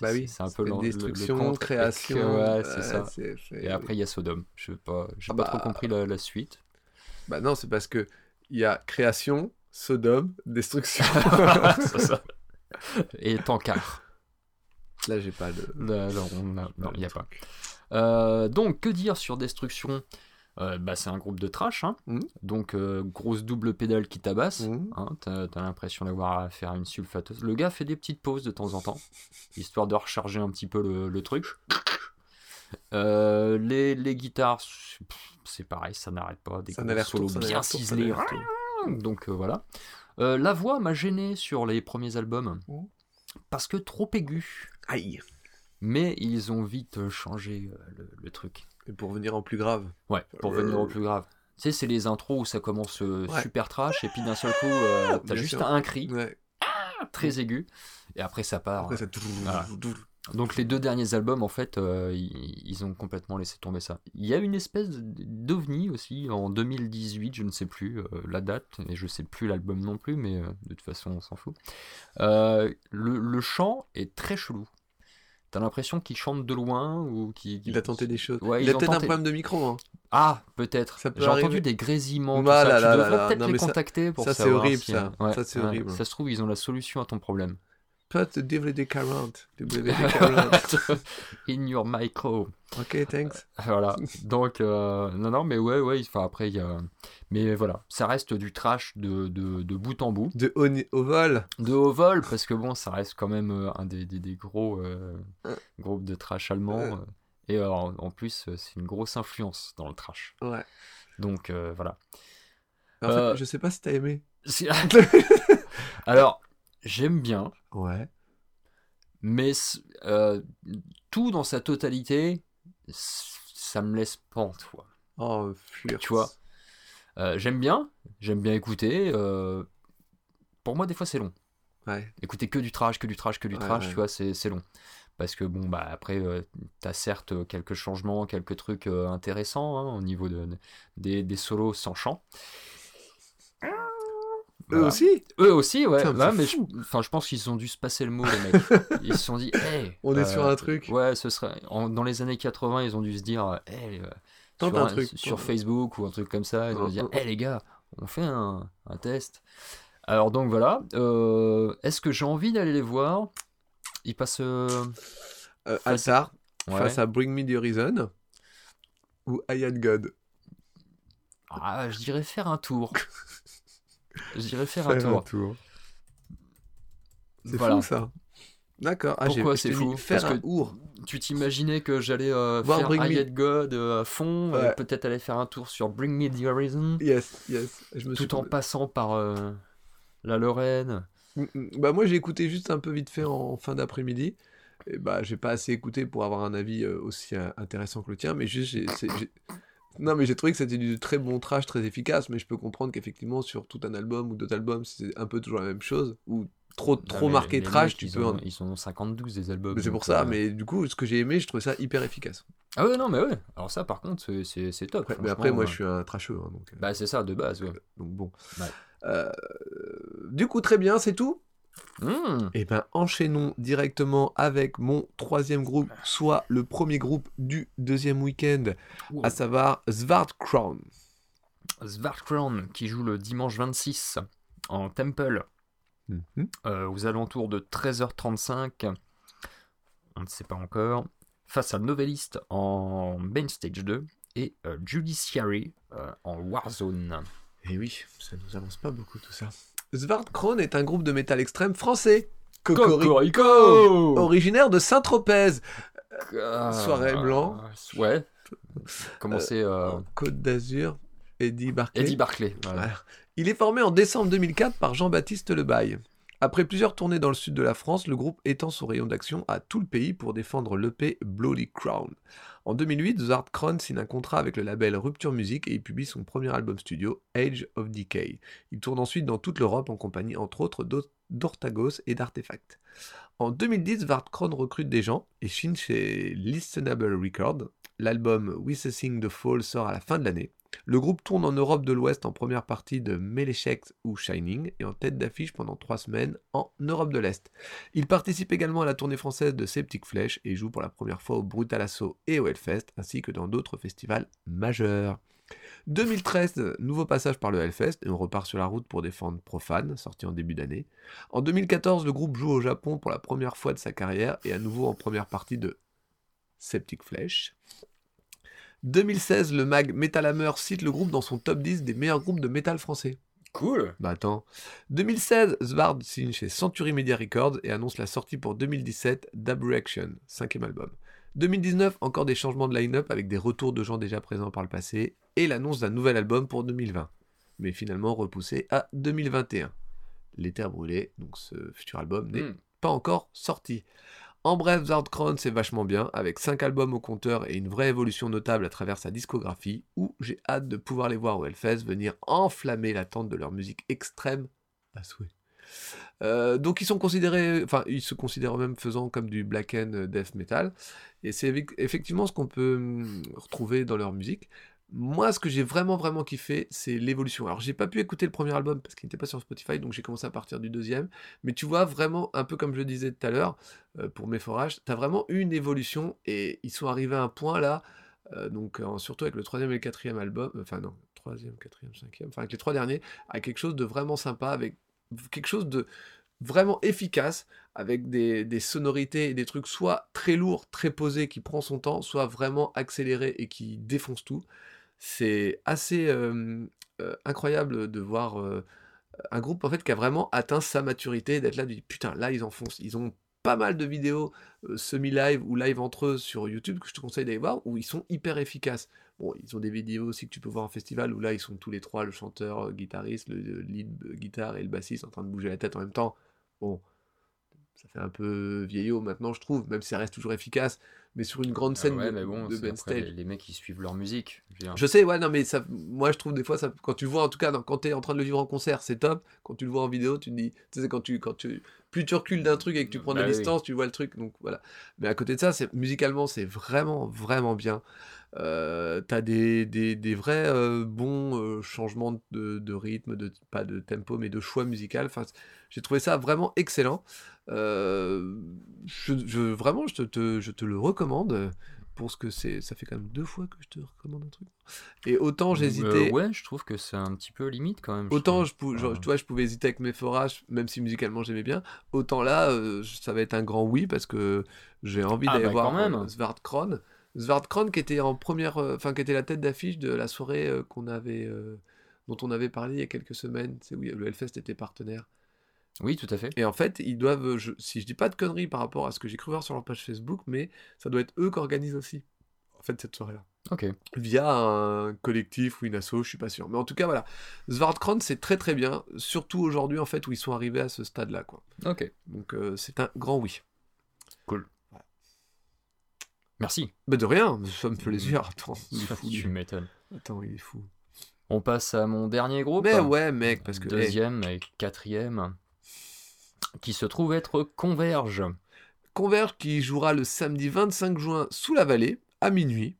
S2: Bah
S3: C'est-
S2: oui,
S3: c'est un peu le,
S2: destruction,
S3: contre.
S2: création.
S3: Ouais, c'est Et après, il y a Sodome. Je sais pas,
S2: Ah
S3: pas
S2: bah.
S3: trop compris la, la suite.
S2: Bah non, c'est parce que il y a création, Sodome, destruction. [laughs] [laughs]
S3: Ça. Et Tankard.
S2: Là, j'ai pas de.
S3: Là, non, a- il n'y a pas. Euh, donc, que dire sur Destruction? Euh, bah, C'est un groupe de trash, hein.
S2: Mhm.
S3: donc euh, grosse double pédale qui tabasse.
S2: Mhm.
S3: hein. T'as t'as l'impression d'avoir à faire une sulfateuse. Le gars fait des petites pauses de temps en temps, [laughs] histoire de recharger un petit peu le, le truc. Euh, les, les guitares, c'est- pff, c'est pareil, ça n'arrête pas. Des
S2: Ça
S3: solos bien ciselés. Donc voilà. La voix m'a gêné sur les premiers albums
S2: Mhm.
S3: parce que trop aigu.
S2: Aïe.
S3: Mais ils ont vite changé le, le truc.
S2: Et pour venir en plus grave.
S3: Ouais, pour venir au plus grave. Tu sais, c'est les intros où ça commence euh,
S2: Ouais.
S3: super trash et puis d'un seul coup, euh, t'as
S2: Bien
S3: juste
S2: sûr.
S3: un cri
S2: Ouais.
S3: très aigu et après ça part.
S2: Après, ça.
S3: Voilà. Donc les deux derniers albums, en fait, euh, ils, ont complètement laissé tomber ça. Il y a une espèce d'ovni aussi en 2018, je ne sais plus euh, la date, et je sais plus l'album non plus, mais euh, de toute façon on s'en fout. Euh, le, le chant est très chelou. T'as l'impression qu'il chante de loin ou qu'il...
S2: Il a tenté des choses.
S3: Ouais,
S2: il a peut-être un problème de micro. Hein.
S3: Ah, peut-être.
S2: Peut
S3: J'ai entendu des grésillements. tout
S2: Ah
S3: ça.
S2: là
S3: tu
S2: là
S3: devrais peut-être les
S2: ça-
S3: contacter pour
S2: ça, c'est
S3: savoir
S2: horrible,
S3: si-
S2: ça.
S3: Ouais,
S2: Ça, c'est horrible.
S3: Ça se trouve, ils ont la solution à ton problème.
S2: Put WD-40. WD-40. [laughs]
S3: In your micro.
S2: ok, thanks.
S3: Voilà. Donc, euh, non, non, mais ouais, ouais. Enfin, après, il y a. Mais voilà, ça reste du trash de, de, de bout en bout.
S2: De haut, au vol.
S3: De haut vol, parce que bon, ça reste quand même euh, un des, des, des gros euh, groupes de trash allemands. Euh. Et euh, en, plus, euh, c'est une grosse influence dans le trash.
S2: Ouais.
S3: Donc euh, voilà.
S2: En fait,
S3: Euh,
S2: je sais pas si t'as aimé. [laughs]
S3: Alors, j'aime bien,
S2: Ouais.
S3: mais euh, tout dans sa totalité, ça me laisse pantois.
S2: Oh, flirt.
S3: Tu vois. Euh, j'aime bien, j'aime bien écouter. euh, pour moi, des fois, c'est long.
S2: Ouais.
S3: Écouter que du trash, que du trash, que du
S2: Ouais,
S3: trash,
S2: ouais.
S3: tu vois, c'est c'est long. Parce que bon, bah après, t'as certes quelques changements, quelques trucs intéressants hein, au niveau de, des, des solos sans chant.
S2: Eux aussi
S3: Eux aussi, ouais.
S2: Putain, mais
S3: je, je pense qu'ils ont dû se passer le mot, les mecs. [laughs] Ils se sont dit, hey,
S2: On est
S3: euh,
S2: sur un truc.
S3: Ouais, ce serait. en- dans les années 80, ils ont dû se dire, hey, euh,
S2: Tente
S3: sur,
S2: un
S3: un-
S2: truc.
S3: sur Facebook ou un truc comme ça, ils
S2: Mm,
S3: se dire, hey les gars, on fait un, un test. Alors donc voilà, euh, est-ce que j'ai envie d'aller les voir? Ils passent. euh,
S2: Euh,
S3: face-
S2: Altar,
S3: ouais.
S2: face à Bring Me the Horizon ou I Am God?
S3: Ah, je dirais faire un tour. [laughs] je dirais faire, un
S2: Faire
S3: tour.
S2: tour. C'est
S3: Voilà.
S2: fou ça. D'accord. Ah,
S3: Pourquoi c'est fou?
S2: Faire
S3: Parce
S2: un.
S3: Tu t'imaginais que j'allais euh, faire
S2: Bring Me.
S3: I Hate God euh, à fond,
S2: Ouais.
S3: peut-être aller faire un tour sur Bring Me the Horizon,
S2: Yes, yes. Je me suis
S3: tout en passant par euh, la Lorraine.
S2: Mm, mm. Bah moi j'ai écouté juste un peu vite fait en fin d'après-midi. Et bah j'ai pas assez écouté pour avoir un avis euh, aussi euh, intéressant que le tien, mais juste j'ai- non mais j'ai trouvé que c'était du très bon trash, très efficace, mais je peux comprendre qu'effectivement sur tout un album ou d'autres albums c'est un peu toujours la même chose ou trop trop marqué
S3: les
S2: trash,
S3: mecs,
S2: tu
S3: ils
S2: peux.
S3: ont-
S2: en-
S3: Ils sont 52 des albums.
S2: C'est pour ça,
S3: euh,
S2: mais du coup ce que j'ai aimé, je trouvais ça hyper efficace.
S3: Ah ouais, non, mais ouais. Alors ça, par contre, c'est- top.
S2: Ouais, mais après moi
S3: euh.
S2: je suis un trasheux, hein, donc, euh,
S3: Bah c'est ça, de base, ouais.
S2: donc bon.
S3: Ouais.
S2: Euh, du coup très bien, c'est tout?
S3: Mmh.
S2: Eh ben, enchaînons directement avec mon troisième groupe, soit le premier groupe du deuxième week-end, à savoir Svartkrone.
S3: Svartkrone, qui joue le dimanche 26 en Temple,
S2: Mhm.
S3: euh, aux alentours de 13h35. On ne sait pas encore. Face à Novelist en Main Stage 2 et euh, Judiciary euh, en Warzone.
S2: Et Eh oui, ça nous avance pas beaucoup tout ça. Svartkrone est un groupe de métal extrême français. Cocorico Originaire de Saint-Tropez,
S3: Ah,
S2: Soirée blanc.
S3: Ouais. Comment c'est euh,
S2: en Côte d'Azur, Eddie Barclay.
S3: Eddie Barclay. voilà.
S2: Voilà. Il est formé en décembre 2004 par Jean-Baptiste Lebaille. Après plusieurs tournées dans le sud de la France, le groupe étend son rayon d'action à tout le pays pour défendre l'EP Bloody Crown. En 2008, Zard Kron signe un contrat avec le label Rupture Music et il publie son premier album studio, Age of Decay. Il tourne ensuite dans toute l'Europe en compagnie entre autres d'O- d'Ortagos et d'Artefact. En 2010, Kron recrute des gens et signe chez Listenable Records. L'album Witnessing the Fall sort à la fin de l'année. Le groupe tourne en Europe de l'Ouest en première partie de Melechek ou Shining et en tête d'affiche pendant trois semaines en Europe de l'Est. Il participe également à la tournée française de Septic Flesh et joue pour la première fois au Brutal Assault et au Hellfest ainsi que dans d'autres festivals majeurs. 2013, nouveau passage par le Hellfest et on repart sur la route pour défendre Profane, sorti en début d'année. En 2014, le groupe joue au Japon pour la première fois de sa carrière et à nouveau en première partie de Septic Flesh. 2016, le mag Metal Hammer cite le groupe dans son top 10 des meilleurs groupes de métal français.
S3: Cool.
S2: Bah attends. 2016, Svard signe chez Century Media Records et annonce la sortie pour 2017 d'Abreaction, cinquième album. 2019, encore des changements de line-up avec des retours de gens déjà présents par le passé et l'annonce d'un nouvel album pour 2020, mais finalement repoussé à 2021. L'éther brûlé, donc ce futur album n'est
S3: Mm.
S2: pas encore sorti. En bref, Zardkron c'est vachement bien, avec 5 albums au compteur et une vraie évolution notable à travers sa discographie, où j'ai hâte de pouvoir les voir au Hellfest venir enflammer l'attente de leur musique extrême à souhait. Euh, donc ils sont considérés, enfin ils se considèrent même faisant comme du black and death metal, et c'est eff- effectivement ce qu'on peut hum, retrouver dans leur musique. Moi, ce que j'ai vraiment vraiment kiffé, c'est l'évolution. Alors, j'ai pas pu écouter le premier album parce qu'il n'était pas sur Spotify, donc j'ai commencé à partir du deuxième. Mais tu vois vraiment, un peu comme je le disais tout à l'heure, euh, pour mes forages, t'as vraiment une évolution et ils sont arrivés à un point là, euh, donc surtout avec le troisième et le quatrième album, enfin non, troisième, quatrième, cinquième, enfin avec les trois derniers, à quelque chose de vraiment sympa, avec quelque chose de vraiment efficace, avec des, des sonorités et des trucs soit très lourds, très posés, qui prend son temps, soit vraiment accéléré et qui défonce tout. C'est assez incroyable de voir un groupe en fait qui a vraiment atteint sa maturité, d'être là, dire putain là ils enfoncent, ils ont pas mal de vidéos semi-live ou live entre eux sur YouTube que je te conseille d'aller voir, où ils sont hyper efficaces. Bon, ils ont des vidéos aussi que tu peux voir en festival, où là, ils sont tous les trois, le chanteur, le guitariste, le, le lead guitare et le bassiste, en train de bouger la tête en même temps. Bon, ça fait un peu vieillot maintenant, je trouve, même si ça reste toujours efficace. Mais sur une grande
S3: Ah
S2: scène
S3: ouais,
S2: de,
S3: mais bon,
S2: de band stage.
S3: les, les mecs qui suivent leur musique. je
S2: sais, ouais, non, mais ça, moi je trouve des fois, ça, quand tu le vois, en tout cas, quand tu es en train de le vivre en concert, c'est top. Quand tu le vois en vidéo, tu te dis, tu sais, quand tu, quand tu, plus tu recules d'un truc et que tu prends
S3: Bah
S2: des
S3: oui.
S2: distances, tu vois le truc, donc voilà. Mais à côté de ça, c'est, musicalement, c'est vraiment, vraiment bien. Euh, t'as des, des, des vrais euh, bons euh, changements de, de rythme, de, pas de tempo, mais de choix musical. Enfin, j'ai trouvé ça vraiment excellent. Euh, je, je- vraiment, je te, te- je te le recommande pour ce que c'est. Ça fait quand même deux fois que je te recommande un truc. Et autant
S3: Euh,
S2: j'hésitais.
S3: ouais, je trouve que c'est un petit peu limite quand même.
S2: Autant je, pou- genre,
S3: Ouais.
S2: tu vois, je pouvais hésiter avec mes forages, même si musicalement j'aimais bien. Autant là, euh, ça va être un grand oui parce que j'ai envie
S3: Ah
S2: d'aller
S3: bah,
S2: voir Svartkron. Svartkron qui était en première, enfin qui était la tête d'affiche de la soirée qu'on avait, dont on avait parlé il y a quelques semaines. C'est où le Hellfest était partenaire.
S3: Oui, tout à fait.
S2: Et en fait, ils doivent, je- si je dis pas de conneries par rapport à ce que j'ai cru voir sur leur page Facebook, mais ça doit être eux qui organisent aussi. En fait, cette soirée-là
S3: Ok.
S2: via un collectif ou une asso, je suis pas sûr. Mais en tout cas, voilà. Svartkron, c'est très très bien, surtout aujourd'hui, en fait, où ils sont arrivés à ce stade-là, quoi.
S3: Ok.
S2: Donc, euh, c'est un grand oui.
S3: Merci.
S2: Bah, de rien, ça me fait plaisir. [laughs] Attends, il est fou.
S3: tu m'étonnes.
S2: Attends, il est fou.
S3: On passe à mon dernier groupe.
S2: Mais ouais, mec, parce que. hey,
S3: Deuxième et quatrième. Qui se trouve être Converge.
S2: Converge qui jouera le samedi 25 juin sous la vallée, à minuit,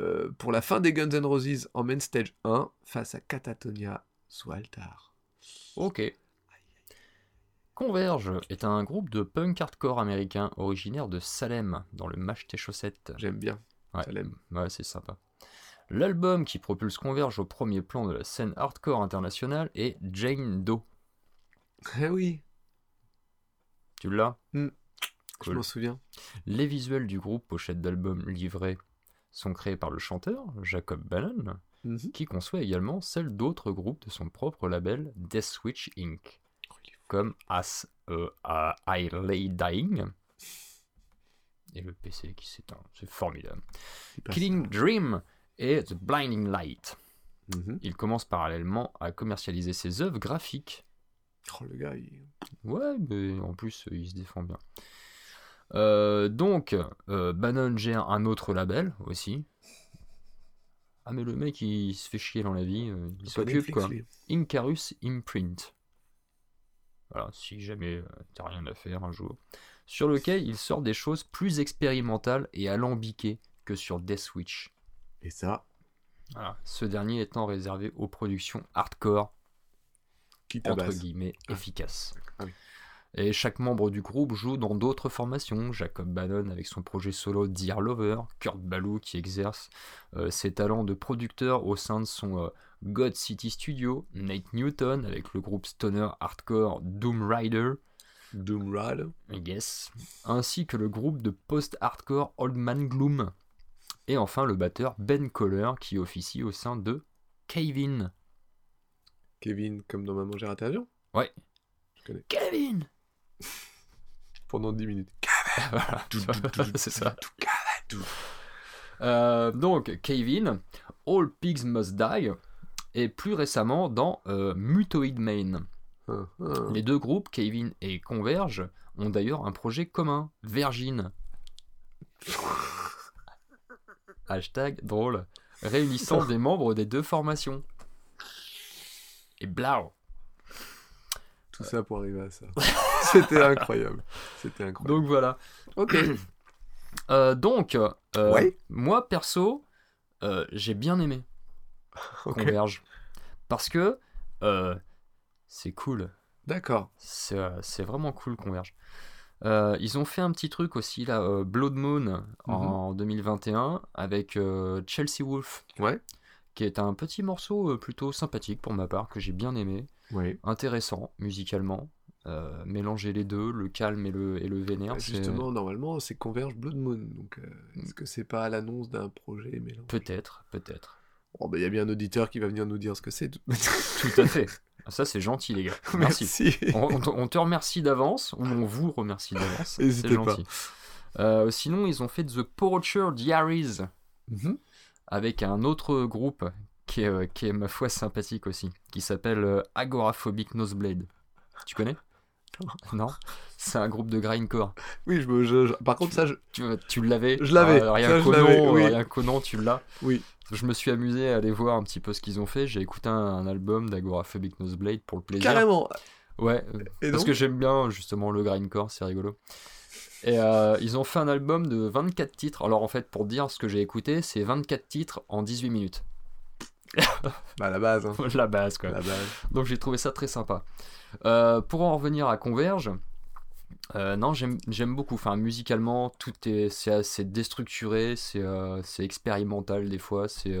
S2: euh, pour la fin des Guns N' Roses en Main Stage 1, face à Catatonia sous altar.
S3: Ok. Converge est un groupe de punk hardcore américain originaire de Salem, dans le Massachusetts.
S2: J'aime bien.
S3: Ouais.
S2: Salem.
S3: Ouais, c'est sympa. L'album qui propulse Converge au premier plan de la scène hardcore internationale est Jane Doe.
S2: Eh oui,
S3: Tu l'as
S2: je
S3: Cool.
S2: m'en souviens.
S3: Les visuels du groupe, pochette d'album livrés, sont créés par le chanteur Jacob Bannon,
S2: Mhm.
S3: qui conçoit également celles d'autres groupes de son propre label Death Switch Inc., comme As euh, à I Lay Dying et le PC qui s'éteint, c'est formidable. Killing Dream et The Blinding Light.
S2: Mhm.
S3: Il commence parallèlement à commercialiser ses œuvres graphiques.
S2: Oh, le gars, il...
S3: Ouais, mais en plus, euh, il se défend bien. Euh, donc, euh, Bannon gère un autre label aussi. Ah, mais le mec, il se fait chier dans la vie, euh, il
S2: Pas
S3: s'occupe
S2: Netflix,
S3: quoi.
S2: lui.
S3: Incarus Imprint. Voilà, si jamais euh, t'as rien à faire un jour. Sur lequel il sort des choses plus expérimentales et alambiquées que sur Death Switch.
S2: Et ça,
S3: Voilà, ce dernier étant réservé aux productions hardcore,
S2: qui
S3: entre guillemets,
S2: Ah.
S3: efficaces.
S2: Ah oui.
S3: Et chaque membre du groupe joue dans d'autres formations. Jacob Bannon avec son projet solo Dear Lover, Kurt Ballou qui exerce euh, ses talents de producteur au sein de son euh, God City Studio, Nate Newton avec le groupe stoner hardcore Doom Rider,
S2: Doom Rider.
S3: Guess, ainsi que le groupe de post-hardcore Old Man Gloom. Et enfin le batteur Ben Coller qui officie au sein de Kevin.
S2: Kevin, comme dans Maman, j'ai raté l'avion
S3: Kevin [laughs]
S2: Pendant 10 minutes. [laughs]
S3: Voilà, [laughs] c'est ça. Euh, donc, Kevin, All Pigs Must Die, et plus récemment dans euh, Mutoid Main.
S2: Ah, ah.
S3: Les deux groupes, Kevin et Converge, ont d'ailleurs un projet commun, Virgin. Hashtag drôle, réunissant des membres des deux formations. Et blau.
S2: Tout ça pour arriver à ça. [laughs] C'était incroyable. C'était incroyable.
S3: Donc voilà.
S2: Ok. [clears throat]
S3: Euh, donc, euh,
S2: Ouais.
S3: moi perso, euh, j'ai bien aimé. [laughs] Converge. Parce que c'est cool.
S2: D'accord.
S3: C'est c'est vraiment cool Converge. Ils ont fait un petit truc aussi là, Blood Moon en 2021 avec euh, Chelsea Wolf,
S2: Ouais.
S3: Qui est un petit morceau euh, plutôt sympathique pour ma part que j'ai bien aimé,
S2: Oui.
S3: intéressant musicalement. Euh, mélanger les deux, le calme et le, et le vénère. c'est-
S2: Justement, normalement, c'est Converge Blood Moon. Donc, euh, est-ce que c'est pas l'annonce d'un projet mélange
S3: Peut-être, peut-être.
S2: Oh, bah, il y a bien un auditeur qui va venir nous dire ce que c'est.
S3: Tout [laughs] à fait. Ça, c'est gentil, les gars. [laughs] Merci.
S2: Merci.
S3: on, on te- on te remercie d'avance, ou on vous remercie d'avance. [laughs] C'est
S2: N'hésitez pas.
S3: gentil. Euh, sinon, ils ont fait The Porcher Diaries
S2: Mhm.
S3: Avec un autre groupe qui est, euh, qui est ma foi sympathique aussi, qui s'appelle euh, Agoraphobic Nosebleed. Tu connais? Non C'est un groupe de grindcore.
S2: Oui, je me. je- je- Par contre, ça, je.
S3: Tu, tu l'avais?
S2: Je l'avais,
S3: Ah, rien qu'au nom,
S2: oui.
S3: qu'au nom, tu l'as.
S2: Oui.
S3: Je me suis amusé à aller voir un petit peu ce qu'ils ont fait. J'ai écouté un, un album d'Agoraphobic Nosebleed pour le plaisir.
S2: Carrément.
S3: Ouais, euh,
S2: Et
S3: parce que j'aime bien justement le grindcore, c'est rigolo. Et euh, ils ont fait un album de 24 titres. Alors en fait, pour dire ce que j'ai écouté, c'est 24 titres en 18 minutes.
S2: Bah, la base. hein. [laughs]
S3: La base, quoi.
S2: La base.
S3: Donc j'ai trouvé ça très sympa. Euh, pour en revenir à Converge, euh, non, j'aime beaucoup. Enfin, musicalement, tout est c'est assez déstructuré, c'est expérimental des fois. C'est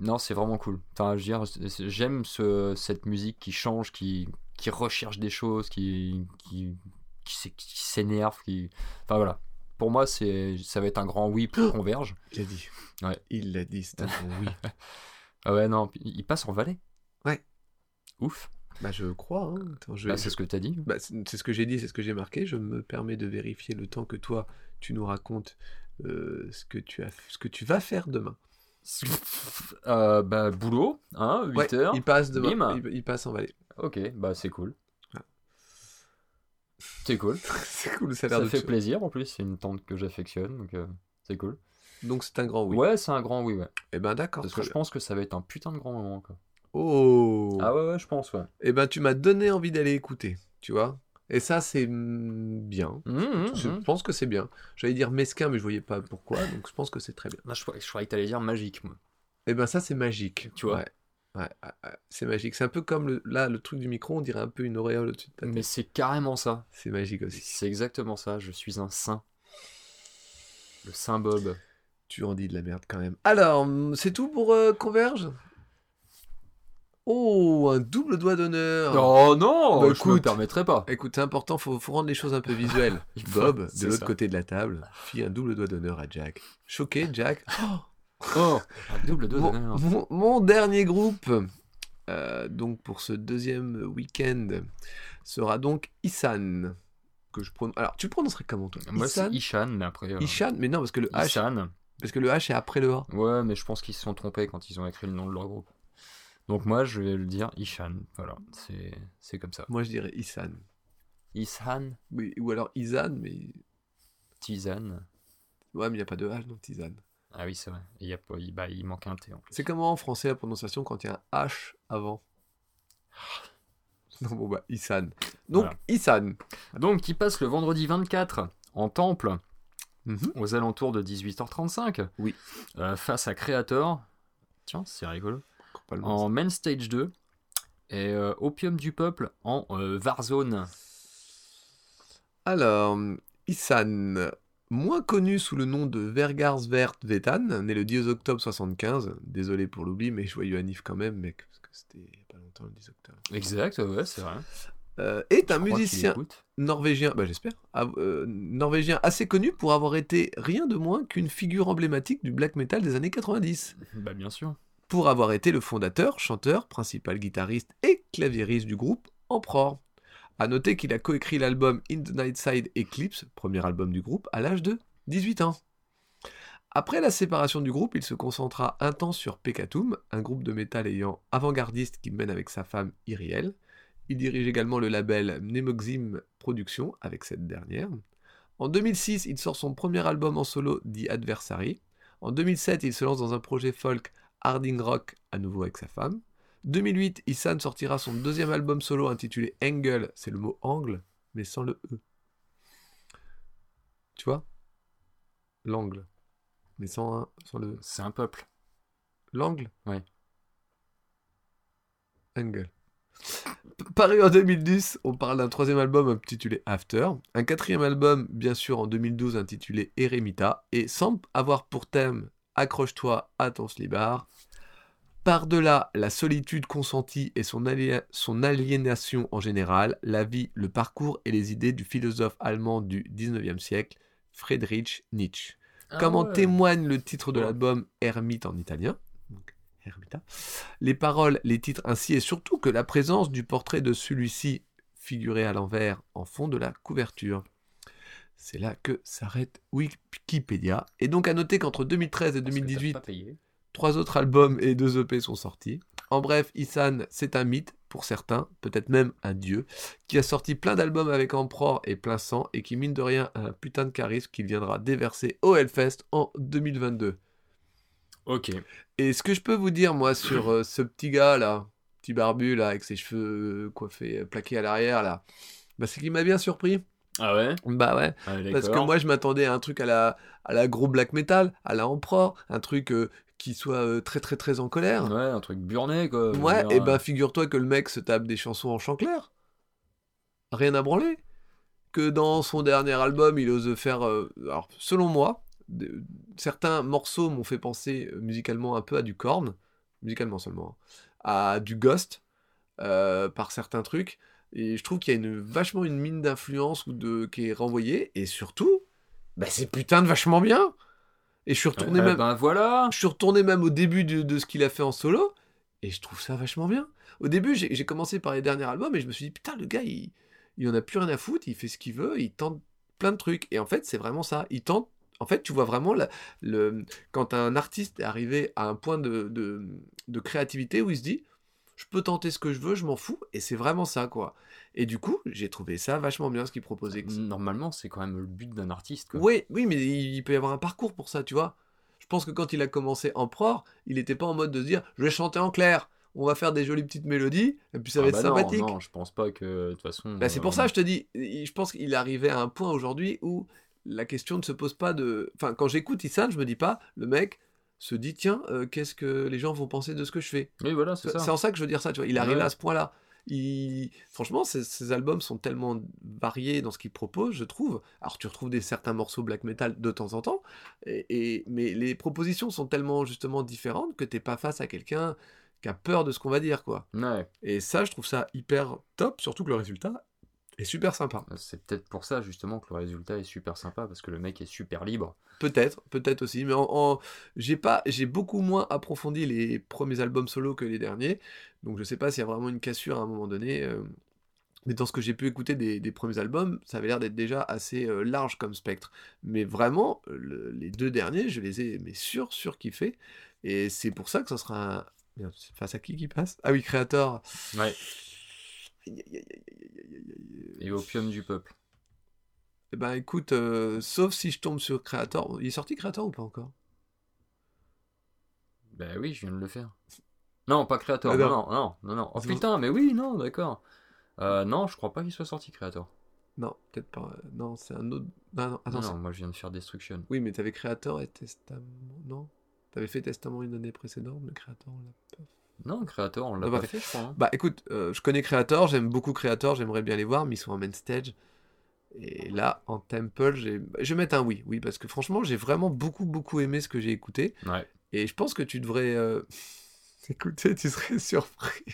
S3: non, c'est vraiment cool. Enfin, je veux dire, c'est- c'est- j'aime ce, cette musique qui change, qui qui recherche des choses, qui qui qui, s'é- qui s'énerve, qui. Enfin voilà. Pour moi, c'est ça va être un grand oui pour Converge.
S2: Il l'a dit.
S3: Ouais.
S2: Il l'a dit, c'est un bon oui. [laughs]
S3: Ah ouais, non, il passe en Valais.
S2: Ouais.
S3: Ouf.
S2: Bah, je crois. Hein. Attends, je...
S3: Bah, c'est ce que t'as dit.
S2: Bah, c'est ce que j'ai dit, c'est ce que j'ai marqué. Je me permets de vérifier le temps que toi, tu nous racontes euh, ce, que tu as, ce que tu vas faire demain.
S3: Euh, bah, boulot, hein, 8
S2: Ouais,
S3: heures.
S2: Il passe demain. Il, il passe en vallée.
S3: Ok, bah c'est cool. C'est cool. [laughs]
S2: c'est cool, ça a l'air
S3: Ça
S2: de
S3: fait plaisir en plus, c'est une tante que j'affectionne, donc euh, c'est cool.
S2: Donc c'est un grand oui.
S3: Ouais, c'est un grand oui, ouais.
S2: Eh ben d'accord.
S3: Parce
S2: très
S3: que je
S2: bien.
S3: pense que ça va être un putain de grand moment, quoi.
S2: Oh.
S3: Ah ouais, ouais, je pense, ouais.
S2: Eh ben tu m'as donné envie d'aller écouter, tu vois. Et ça c'est mm, bien.
S3: Mmh, mmh,
S2: Je
S3: mmh.
S2: pense que c'est bien. J'allais dire mesquin, mais je voyais pas pourquoi, donc je pense que c'est très bien.
S3: Je, croyais- je croyais que t'allais dire magique, moi.
S2: Eh ben ça c'est magique.
S3: Tu vois.
S2: Ouais. Ouais, c'est magique. C'est un peu comme le, là le truc du micro, on dirait un peu une auréole au-dessus de ta tête.
S3: Mais c'est carrément ça.
S2: C'est magique aussi.
S3: C'est exactement ça. Je suis un saint. Le saint Bob.
S2: Tu en dis de la merde quand même. Alors, c'est tout pour euh, Converge? Oh, un double doigt d'honneur.
S3: Oh non
S2: Bah,
S3: Je me
S2: écoute.
S3: permettrais pas.
S2: Écoute, c'est important, faut, faut rendre les choses un peu visuelles. [laughs] Bob, de l'autre côté de la table, fit un double doigt d'honneur à Jack. Choqué, Jack [laughs]
S3: Oh Un double doigt
S2: mon,
S3: d'honneur.
S2: mon- mon dernier groupe, euh, donc pour ce deuxième week-end, sera donc Isan. Que je prononce. Alors, tu le prononcerais comment toi?
S3: Moi, c'est
S2: Isan?
S3: Ishan, mais après. euh,
S2: Ishan Mais non, parce que le H,
S3: Ishan.
S2: parce que le H est après le A.
S3: Ouais, mais je pense qu'ils se sont trompés quand ils ont écrit le nom de leur groupe. Donc moi, je vais le dire Ishan. Voilà, c'est c'est comme ça.
S2: Moi, je dirais Isan.
S3: Ishan,
S2: Oui, ou alors Isan, mais
S3: Tizan.
S2: ouais, mais il n'y a pas de H dans Tisane.
S3: Ah oui, c'est vrai. Il, y a il, bah, il manque un T.
S2: C'est comment en français la prononciation quand il y a un H avant Non, [laughs] bon, bah, Isan. Donc,
S3: Voilà.
S2: Isan.
S3: Donc, qui passe le vendredi 24 en temple
S2: Mhm.
S3: aux alentours de 18h35.
S2: Oui.
S3: Euh, face à Creator. Tiens, c'est rigolo. En Main Stage 2. Et euh, Opium du Peuple en euh, Warzone.
S2: Alors, Isan, moins connu sous le nom de Vergarsvert Vetan, né le 10 octobre 75. Désolé pour l'oubli, mais joyeux anniv quand même, mec, parce que c'était il y a pas longtemps le 10 octobre.
S3: Exact, ouais, c'est vrai.
S2: Euh, est un
S3: Je
S2: musicien norvégien, bah j'espère, euh, norvégien assez connu pour avoir été rien de moins qu'une figure emblématique du black metal des années 90. [laughs]
S3: Bah, bien sûr.
S2: Pour avoir été le fondateur, chanteur, principal guitariste et claviériste du groupe Emperor. A noter qu'il a coécrit l'album In the Nightside Eclipse, premier album du groupe, à l'âge de 18 ans. Après la séparation du groupe, il se concentra un temps sur Pekatum, un groupe de métal ayant avant-gardiste qu'il mène avec sa femme Iriel. Il dirige également le label Nemoxim Productions avec cette dernière. En 2006, il sort son premier album en solo, The Adversary. En 2007, il se lance dans un projet folk Harding Rock, à nouveau avec sa femme. 2008, Isan sortira son deuxième album solo intitulé Angle, c'est le mot angle, mais sans le E. Tu vois? L'angle. Mais sans, un, sans le...
S3: C'est un peuple.
S2: L'angle?
S3: Ouais.
S2: Angle. Paru en 2010, on parle d'un troisième album intitulé After, un quatrième album bien sûr en 2012 intitulé Eremita, et semble avoir pour thème Accroche-toi à ton slibard. Par-delà la solitude consentie et son, alia- son aliénation en général, la vie, le parcours et les idées du philosophe allemand du 19e siècle, Friedrich Nietzsche. Comme en témoigne le titre de l'album Ermite en italien. Donc. Les paroles, les titres ainsi et surtout que la présence du portrait de celui-ci figuré à l'envers en fond de la couverture. C'est là que s'arrête Wikipédia. Et donc à noter qu'entre 2013 et 2018, trois autres albums et deux EP sont sortis. En bref, Isan, c'est un mythe, pour certains, peut-être même un dieu, qui a sorti plein d'albums avec Emperor et plein sang, et qui mine de rien a un putain de charisme qu'il viendra déverser au Hellfest en 2022.
S3: Ok.
S2: Et ce que je peux vous dire, moi, sur euh, ce petit gars là, petit barbu là, avec ses cheveux euh, coiffés, euh, plaqués à l'arrière là, bah, c'est qu'il m'a bien surpris.
S3: Ah ouais?
S2: Bah ouais.
S3: Ah,
S2: Parce que moi, je m'attendais à un truc à la, à la gros black metal, à la Emperor, un truc euh, qui soit euh, très très très en colère.
S3: Ouais, un truc burné quoi.
S2: Ouais,
S3: dire,
S2: et ben figure-toi que le mec se tape des chansons en chant clair. Rien à branler. Que dans son dernier album, il ose faire. euh, alors, selon moi, de- certains morceaux m'ont fait penser musicalement un peu à du Korn, musicalement seulement, hein, à du Ghost, euh, par certains trucs. Et je trouve qu'il y a une, vachement une mine d'influence ou de, qui est renvoyée. Et surtout, bah, c'est putain de vachement bien. Et je suis retourné
S3: euh,
S2: même.
S3: Ben voilà
S2: Je suis retourné même au début de, de ce qu'il a fait en solo, et je trouve ça vachement bien. Au début, j'ai commencé par les derniers albums, et je me suis dit, putain, le gars, il, il en a plus rien à foutre, il fait ce qu'il veut, il tente plein de trucs. Et en fait, c'est vraiment ça. Il tente. En fait, tu vois vraiment la- le, quand un artiste est arrivé à un point de, de, de créativité où il se dit, je peux tenter ce que je veux, je m'en fous, et c'est vraiment ça, quoi. Et du coup, j'ai trouvé ça vachement bien ce qu'il proposait.
S3: Normalement, c'est quand même le but d'un artiste quoi.
S2: Oui, oui, mais il, peut y avoir un parcours pour ça, tu vois. Je pense que quand il a commencé Emperor, il n'était pas en mode de se dire je vais chanter en clair, on va faire des jolies petites mélodies, et puis ça va
S3: Ah
S2: être
S3: bah non,
S2: sympathique.
S3: Non, je pense pas que de toute façon.
S2: Bah, c'est pour
S3: euh,
S2: ça, je te dis, je pense qu'il est arrivé à un point aujourd'hui où la question ne se pose pas de. Enfin, quand j'écoute Issan, je me dis pas, le mec se dit tiens, euh, qu'est-ce que les gens vont penser de ce que je fais?
S3: Oui, voilà, c'est
S2: C'est
S3: ça.
S2: en ça que je veux dire ça, tu vois. Il
S3: Ouais.
S2: à ce point-là. Il... Franchement, ces, ces albums sont tellement variés dans ce qu'ils proposent, je trouve. Alors, tu retrouves des certains morceaux black metal de temps en temps, et, et- mais les propositions sont tellement justement différentes que t'es pas face à quelqu'un qui a peur de ce qu'on va dire, quoi.
S3: Ouais.
S2: Et ça, je trouve ça hyper top, surtout que le résultat est super sympa.
S3: C'est peut-être pour ça justement que le résultat est super sympa parce que le mec est super libre.
S2: Peut-être, peut-être aussi, mais en, en- j'ai pas, j'ai beaucoup moins approfondi les premiers albums solo que les derniers, donc je sais pas s'il y a vraiment une cassure à un moment donné. euh, mais dans ce que j'ai pu écouter des, des premiers albums, ça avait l'air d'être déjà assez euh, large comme spectre. Mais vraiment, le- les deux derniers, je les ai mais sur sur kiffés, et c'est pour ça que ça sera un... Face à qui qui passe? Ah oui, Creator.
S3: Ouais. Et opium du peuple.
S2: Eh ben écoute, euh, sauf si je tombe sur Creator. Il est sorti Creator ou pas encore
S3: Bah oui, je viens de le faire. Non, pas Creator.
S2: Ah,
S3: non,
S2: non.
S3: non, non. Oh putain, mais oui, non, d'accord. Euh, non, je crois pas qu'il soit sorti Creator.
S2: Non, peut-être pas. euh, Non, c'est un autre. Non, non, attends.
S3: non,
S2: c'est-
S3: non, moi je viens de faire Destruction.
S2: Oui, mais t'avais Creator et Testament. Non T'avais fait Testament une année précédente, mais Creator, on l'a pas fait.
S3: Non, Creator, on l'a
S2: Ah,
S3: pas
S2: bah,
S3: fait, je crois. hein.
S2: Bah écoute, euh, je connais Creator, j'aime beaucoup Creator, j'aimerais bien les voir, mais ils sont en main stage. Et là, en Temple, j'ai- je vais mettre un oui, oui, parce que franchement, j'ai vraiment beaucoup, beaucoup aimé ce que j'ai écouté.
S3: Ouais.
S2: Et je pense que tu devrais euh, [laughs] écouter, tu serais [laughs] surpris.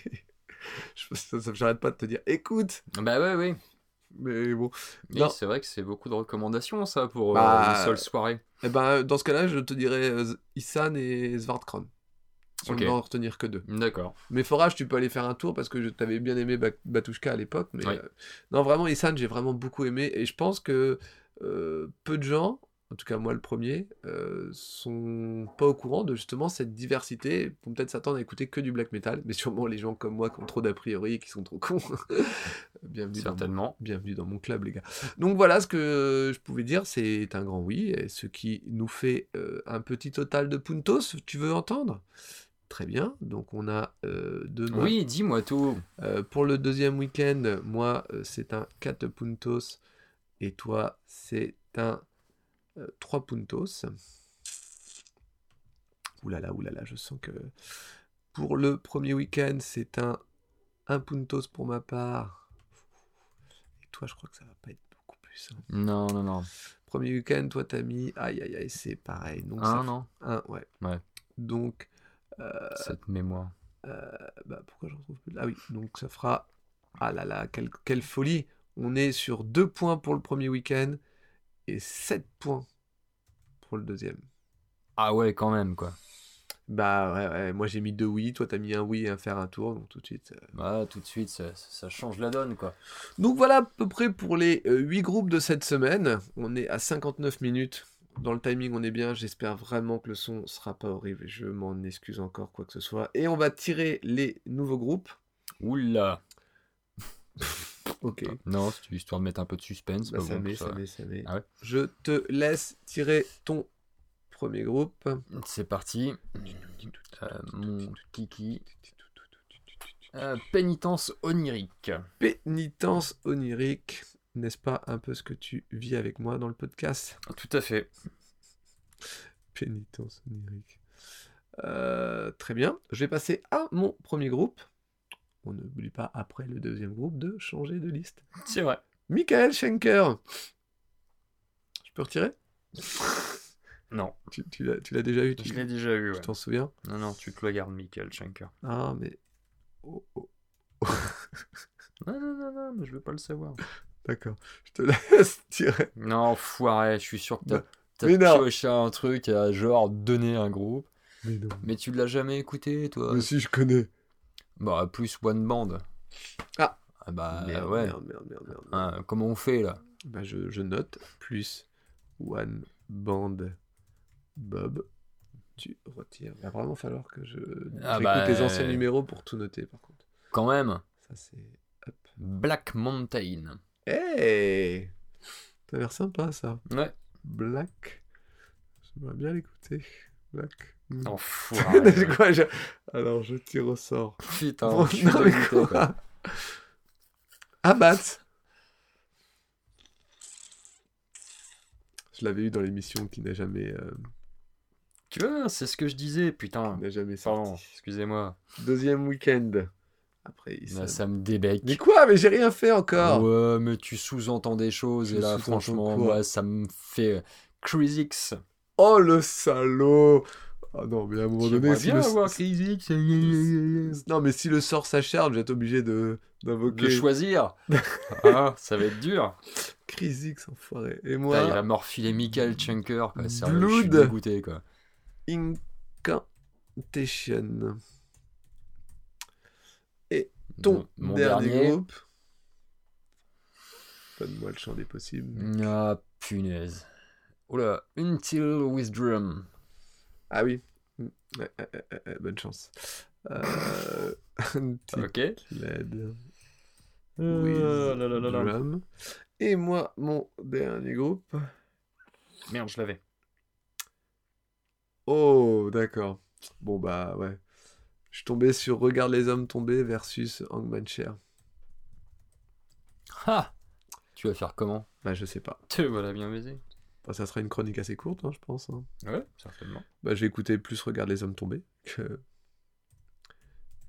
S2: Je- J'arrête pas de te dire, écoute
S3: Bah ouais, oui.
S2: Mais bon.
S3: Oui, c'est vrai que c'est beaucoup de recommandations, ça, pour euh,
S2: Bah,
S3: une seule soirée.
S2: Eh ben, dans ce cas-là, je te dirais euh, Issan et Svartkron. Si on ne doit en retenir que deux.
S3: D'accord.
S2: Mais Forage, tu peux aller faire un tour parce que je t'avais bien aimé Ba- Batushka à l'époque. Mais
S3: Ouais.
S2: euh, non, vraiment, Issan, j'ai vraiment beaucoup aimé. Et je pense que euh, peu de gens, en tout cas moi le premier, euh, sont pas au courant de justement cette diversité. Ils vont peut-être s'attendre à écouter que du black metal. Mais sûrement les gens comme moi qui ont trop d'a priori et qui sont trop cons. [laughs] Bienvenue dans mon
S3: Certainement.
S2: Bienvenue dans mon club, les gars. Donc voilà ce que je pouvais dire, c'est un grand oui, et ce qui nous fait euh, un petit total de puntos. Tu veux entendre? Très bien. Donc on a euh, demain.
S3: Oui, dis-moi tout.
S2: Euh, pour le deuxième week-end, moi euh, c'est un 4 puntos, et toi c'est un euh, 3 puntos. Oulala, oulala, je sens que pour le premier week-end c'est un 1 puntos pour ma part. Et toi, je crois que ça va pas être beaucoup plus. hein.
S3: Non, non, non.
S2: Premier week-end, toi t'as mis. Aïe aïe aïe, c'est pareil. Donc,
S3: Un,
S2: ça
S3: non
S2: un, ouais.
S3: Ouais.
S2: Donc,
S3: Cette mémoire.
S2: euh, bah, pourquoi j'en trouve plus Ah oui, donc ça fera. Ah là là, quelle, quelle folie On est sur 2 points pour le premier week-end et 7 points pour le deuxième.
S3: Ah ouais, quand même, quoi.
S2: Bah ouais, ouais, moi j'ai mis deux oui, toi t'as mis un oui et un faire un tour, donc tout de suite. euh.
S3: Bah, tout de suite, ça, ça change la donne, quoi.
S2: Donc voilà à peu près pour les euh, huit groupes de cette semaine. On est à 59 minutes. Dans le timing, on est bien. J'espère vraiment que le son sera pas horrible. Je m'en excuse encore, quoi que ce soit. Et on va tirer les nouveaux groupes.
S3: Oula.
S2: Ok.
S3: Non, c'est histoire de mettre un peu de suspense.
S2: Bah, ça met,
S3: ça
S2: met, ça met.
S3: Ah ouais
S2: Je te laisse tirer ton premier groupe.
S3: C'est parti. Euh, mon kiki. Euh, pénitence onirique.
S2: Pénitence onirique. N'est-ce pas un peu ce que tu vis avec moi dans le podcast?
S3: Tout à fait.
S2: Pénitence onirique. Euh, très bien. Je vais passer à mon premier groupe. On n'oublie pas après le deuxième groupe de changer de liste.
S3: C'est vrai.
S2: Michael Schenker. Je peux retirer? [laughs]
S3: Non,
S2: Tu, tu l'as déjà eu Tu
S3: je l'ai déjà eu.
S2: tu
S3: ouais.
S2: t'en souviens?
S3: Non, non, tu te le gardes, Michael Schenker.
S2: Ah, mais. Oh, oh,
S3: Non, non, non, non, mais je veux pas le savoir. [laughs]
S2: D'accord. Je te laisse [laughs] tirer.
S3: Non, foiré, je suis sûr que t'as
S2: Bah,
S3: t'as pioché un truc à genre donner un groupe.
S2: Mais non.
S3: Mais tu l'as jamais écouté, toi?
S2: Mais si, je connais.
S3: Bah, plus One Band.
S2: Ah.
S3: bah,
S2: merde,
S3: ouais.
S2: merde, merde, merde, merde.
S3: Hein, comment on fait, là?
S2: Bah, je, je note plus one band Bob. Tu retires. Il va vraiment falloir que je.
S3: Ah
S2: j'écoute
S3: bah,
S2: les anciens
S3: euh,
S2: numéros pour tout noter, par contre.
S3: Quand même.
S2: Ça, c'est. Hop.
S3: Black Mountain.
S2: Hey Ça a l'air sympa, ça.
S3: Ouais.
S2: Black. J'aimerais bien l'écouter. Black. Hmm.
S3: Enfoiré. [laughs]
S2: Quoi, je- Alors, je tire au sort.
S3: Putain,
S2: Bon, non, mais quoi?
S3: quoi.
S2: Abat. Je l'avais eu dans l'émission qui n'a jamais, euh,
S3: Tu vois, c'est ce que je disais, putain.
S2: n'a jamais
S3: Pardon,
S2: sorti.
S3: excusez-moi.
S2: Deuxième week-end. Après, il
S3: Là,
S2: s'est-
S3: ça me débecque.
S2: Mais quoi Mais j'ai rien fait encore.
S3: Ouais, mais tu sous-entends des choses,
S2: Je
S3: et là, franchement, moi, ça me fait Chris X.
S2: Oh le salaud Ah non, mais à un moment donné, si
S3: bien
S2: le...
S3: avoir Chris X.
S2: non, mais si le sort s'acharne, je vais être obligé de d'invoquer
S3: De choisir. [laughs] ah, ça va être dur.
S2: Chris X, enfoiré. Et
S3: Putain,
S2: moi,
S3: il va morfiler Michael Chunker, quoi. Sérieux, je suis dégoûté, quoi.
S2: Incantation. Ton
S3: Mon- mon
S2: dernier,
S3: dernier.
S2: groupe. Donne-moi le champ des possibles.
S3: Ah, punaise. Oula, Until with Drum.
S2: Ah oui. Mm. Ouais, ouais, ouais, bonne chance. Euh... [laughs]
S3: Ok.
S2: LED.
S3: Euh,
S2: with
S3: là, là, là, là.
S2: drum. Et moi, mon dernier groupe.
S3: Merde, je l'avais.
S2: Oh, d'accord. Bon, bah ouais. Je suis tombé sur Regarde les hommes tomber versus Hangman Chair.
S3: Ah Tu vas faire comment?
S2: Bah, je sais pas.
S3: Te voilà bien baisé.
S2: Bah, ça sera une chronique assez courte, hein, je pense. hein.
S3: Ouais, certainement.
S2: Bah, j'ai écouté plus Regarde les hommes tomber que.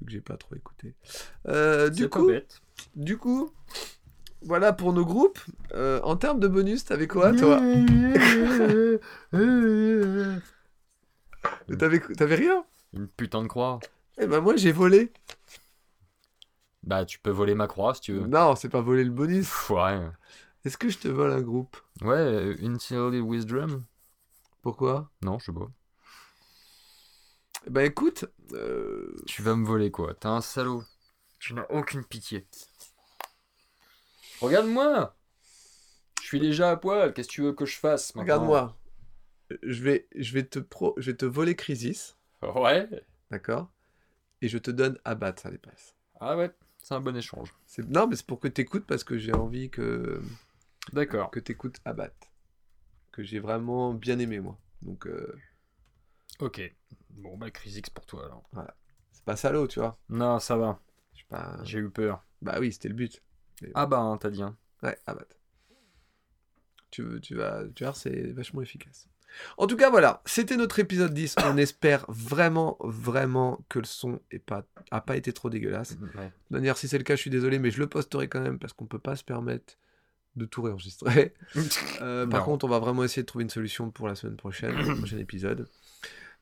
S2: vu que j'ai pas trop écouté. Euh, du
S3: C'est pas
S2: coup,
S3: bête.
S2: du coup, voilà pour nos groupes. Euh, en termes de bonus, t'avais quoi, toi? [laughs] T'avais t'avais rien?
S3: Une putain de croix.
S2: Eh ben moi, j'ai volé.
S3: Bah, tu peux voler ma croix si tu veux.
S2: Non, c'est pas voler le bonus.
S3: Pff, ouais.
S2: Est-ce que je te vole un groupe?
S3: Ouais, euh, Until with Drum
S2: Pourquoi?
S3: Non, je sais pas.
S2: Eh Ben écoute, euh,
S3: Tu vas me voler quoi T'es un salaud. Tu n'as aucune pitié. Regarde-moi Je suis déjà à poil, qu'est-ce que tu veux que je fasse maintenant
S2: regarde-moi. Je vais, je vais te pro, je vais te voler Crisis,
S3: Ouais
S2: d'accord Et je te donne Abat, ça les passe.
S3: Ah ouais, c'est un bon échange.
S2: Non, mais c'est pour que t'écoutes parce que j'ai envie que
S3: D'accord.
S2: que t'écoutes Abat, que j'ai vraiment bien aimé moi. Donc euh,
S3: Ok. Bon bah Chris X pour toi alors.
S2: c'est pas salaud, tu vois.
S3: Non, ça va.
S2: Pas.
S3: J'ai eu peur.
S2: Bah oui, c'était le but.
S3: Ah bah, hein, t'as dit. Hein.
S2: Ouais, Abat. Tu, veux- tu vas, tu vas c'est vachement efficace. En tout cas, voilà, c'était notre épisode 10. On [coughs] espère vraiment, vraiment que le son est pas, a pas été trop dégueulasse.
S3: Ouais.
S2: De manière, si c'est le cas, je suis désolé, mais je le posterai quand même parce qu'on peut pas se permettre de tout réenregistrer. [laughs] Euh, par contre, on va vraiment essayer de trouver une solution pour la semaine prochaine, le [coughs] prochain épisode.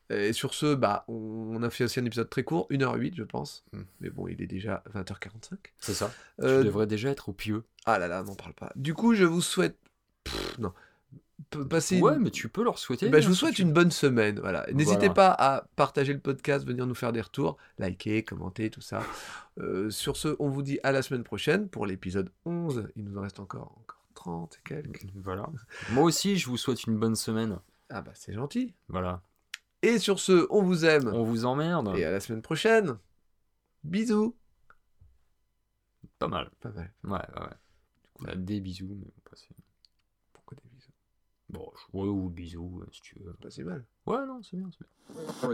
S2: Et sur ce, bah, on a fait aussi un épisode très court, 1h08 je pense.
S3: Mm.
S2: Mais bon, il est déjà 20h45.
S3: C'est ça.
S2: Euh,
S3: Tu devrais déjà être au pieux.
S2: Ah là là, n'en parle pas. Du coup, je vous souhaite... Pff, non.
S3: Ouais,
S2: une-
S3: mais tu peux leur souhaiter.
S2: Bah, je vous souhaite
S3: tu
S2: une bonne semaine. Voilà. N'hésitez
S3: Voilà.
S2: pas à partager le podcast, venir nous faire des retours, liker, commenter, tout ça. Euh, sur ce, on vous dit à la semaine prochaine pour l'épisode 11. Il nous en reste encore, encore 30 et quelques.
S3: Voilà. Moi aussi, je vous souhaite une bonne semaine.
S2: Ah bah c'est gentil.
S3: Voilà.
S2: Et sur ce, on vous aime.
S3: On vous emmerde.
S2: Et à la semaine prochaine. Bisous.
S3: Pas mal.
S2: Pas mal.
S3: Ouais, ouais, ouais. Bah, des bisous, mais si-
S2: Pourquoi des bisous
S3: Bon, je- ouais, ou bisous, euh, si tu veux.
S2: Pas si mal.
S3: Ouais, non, c'est bien, c'est bien.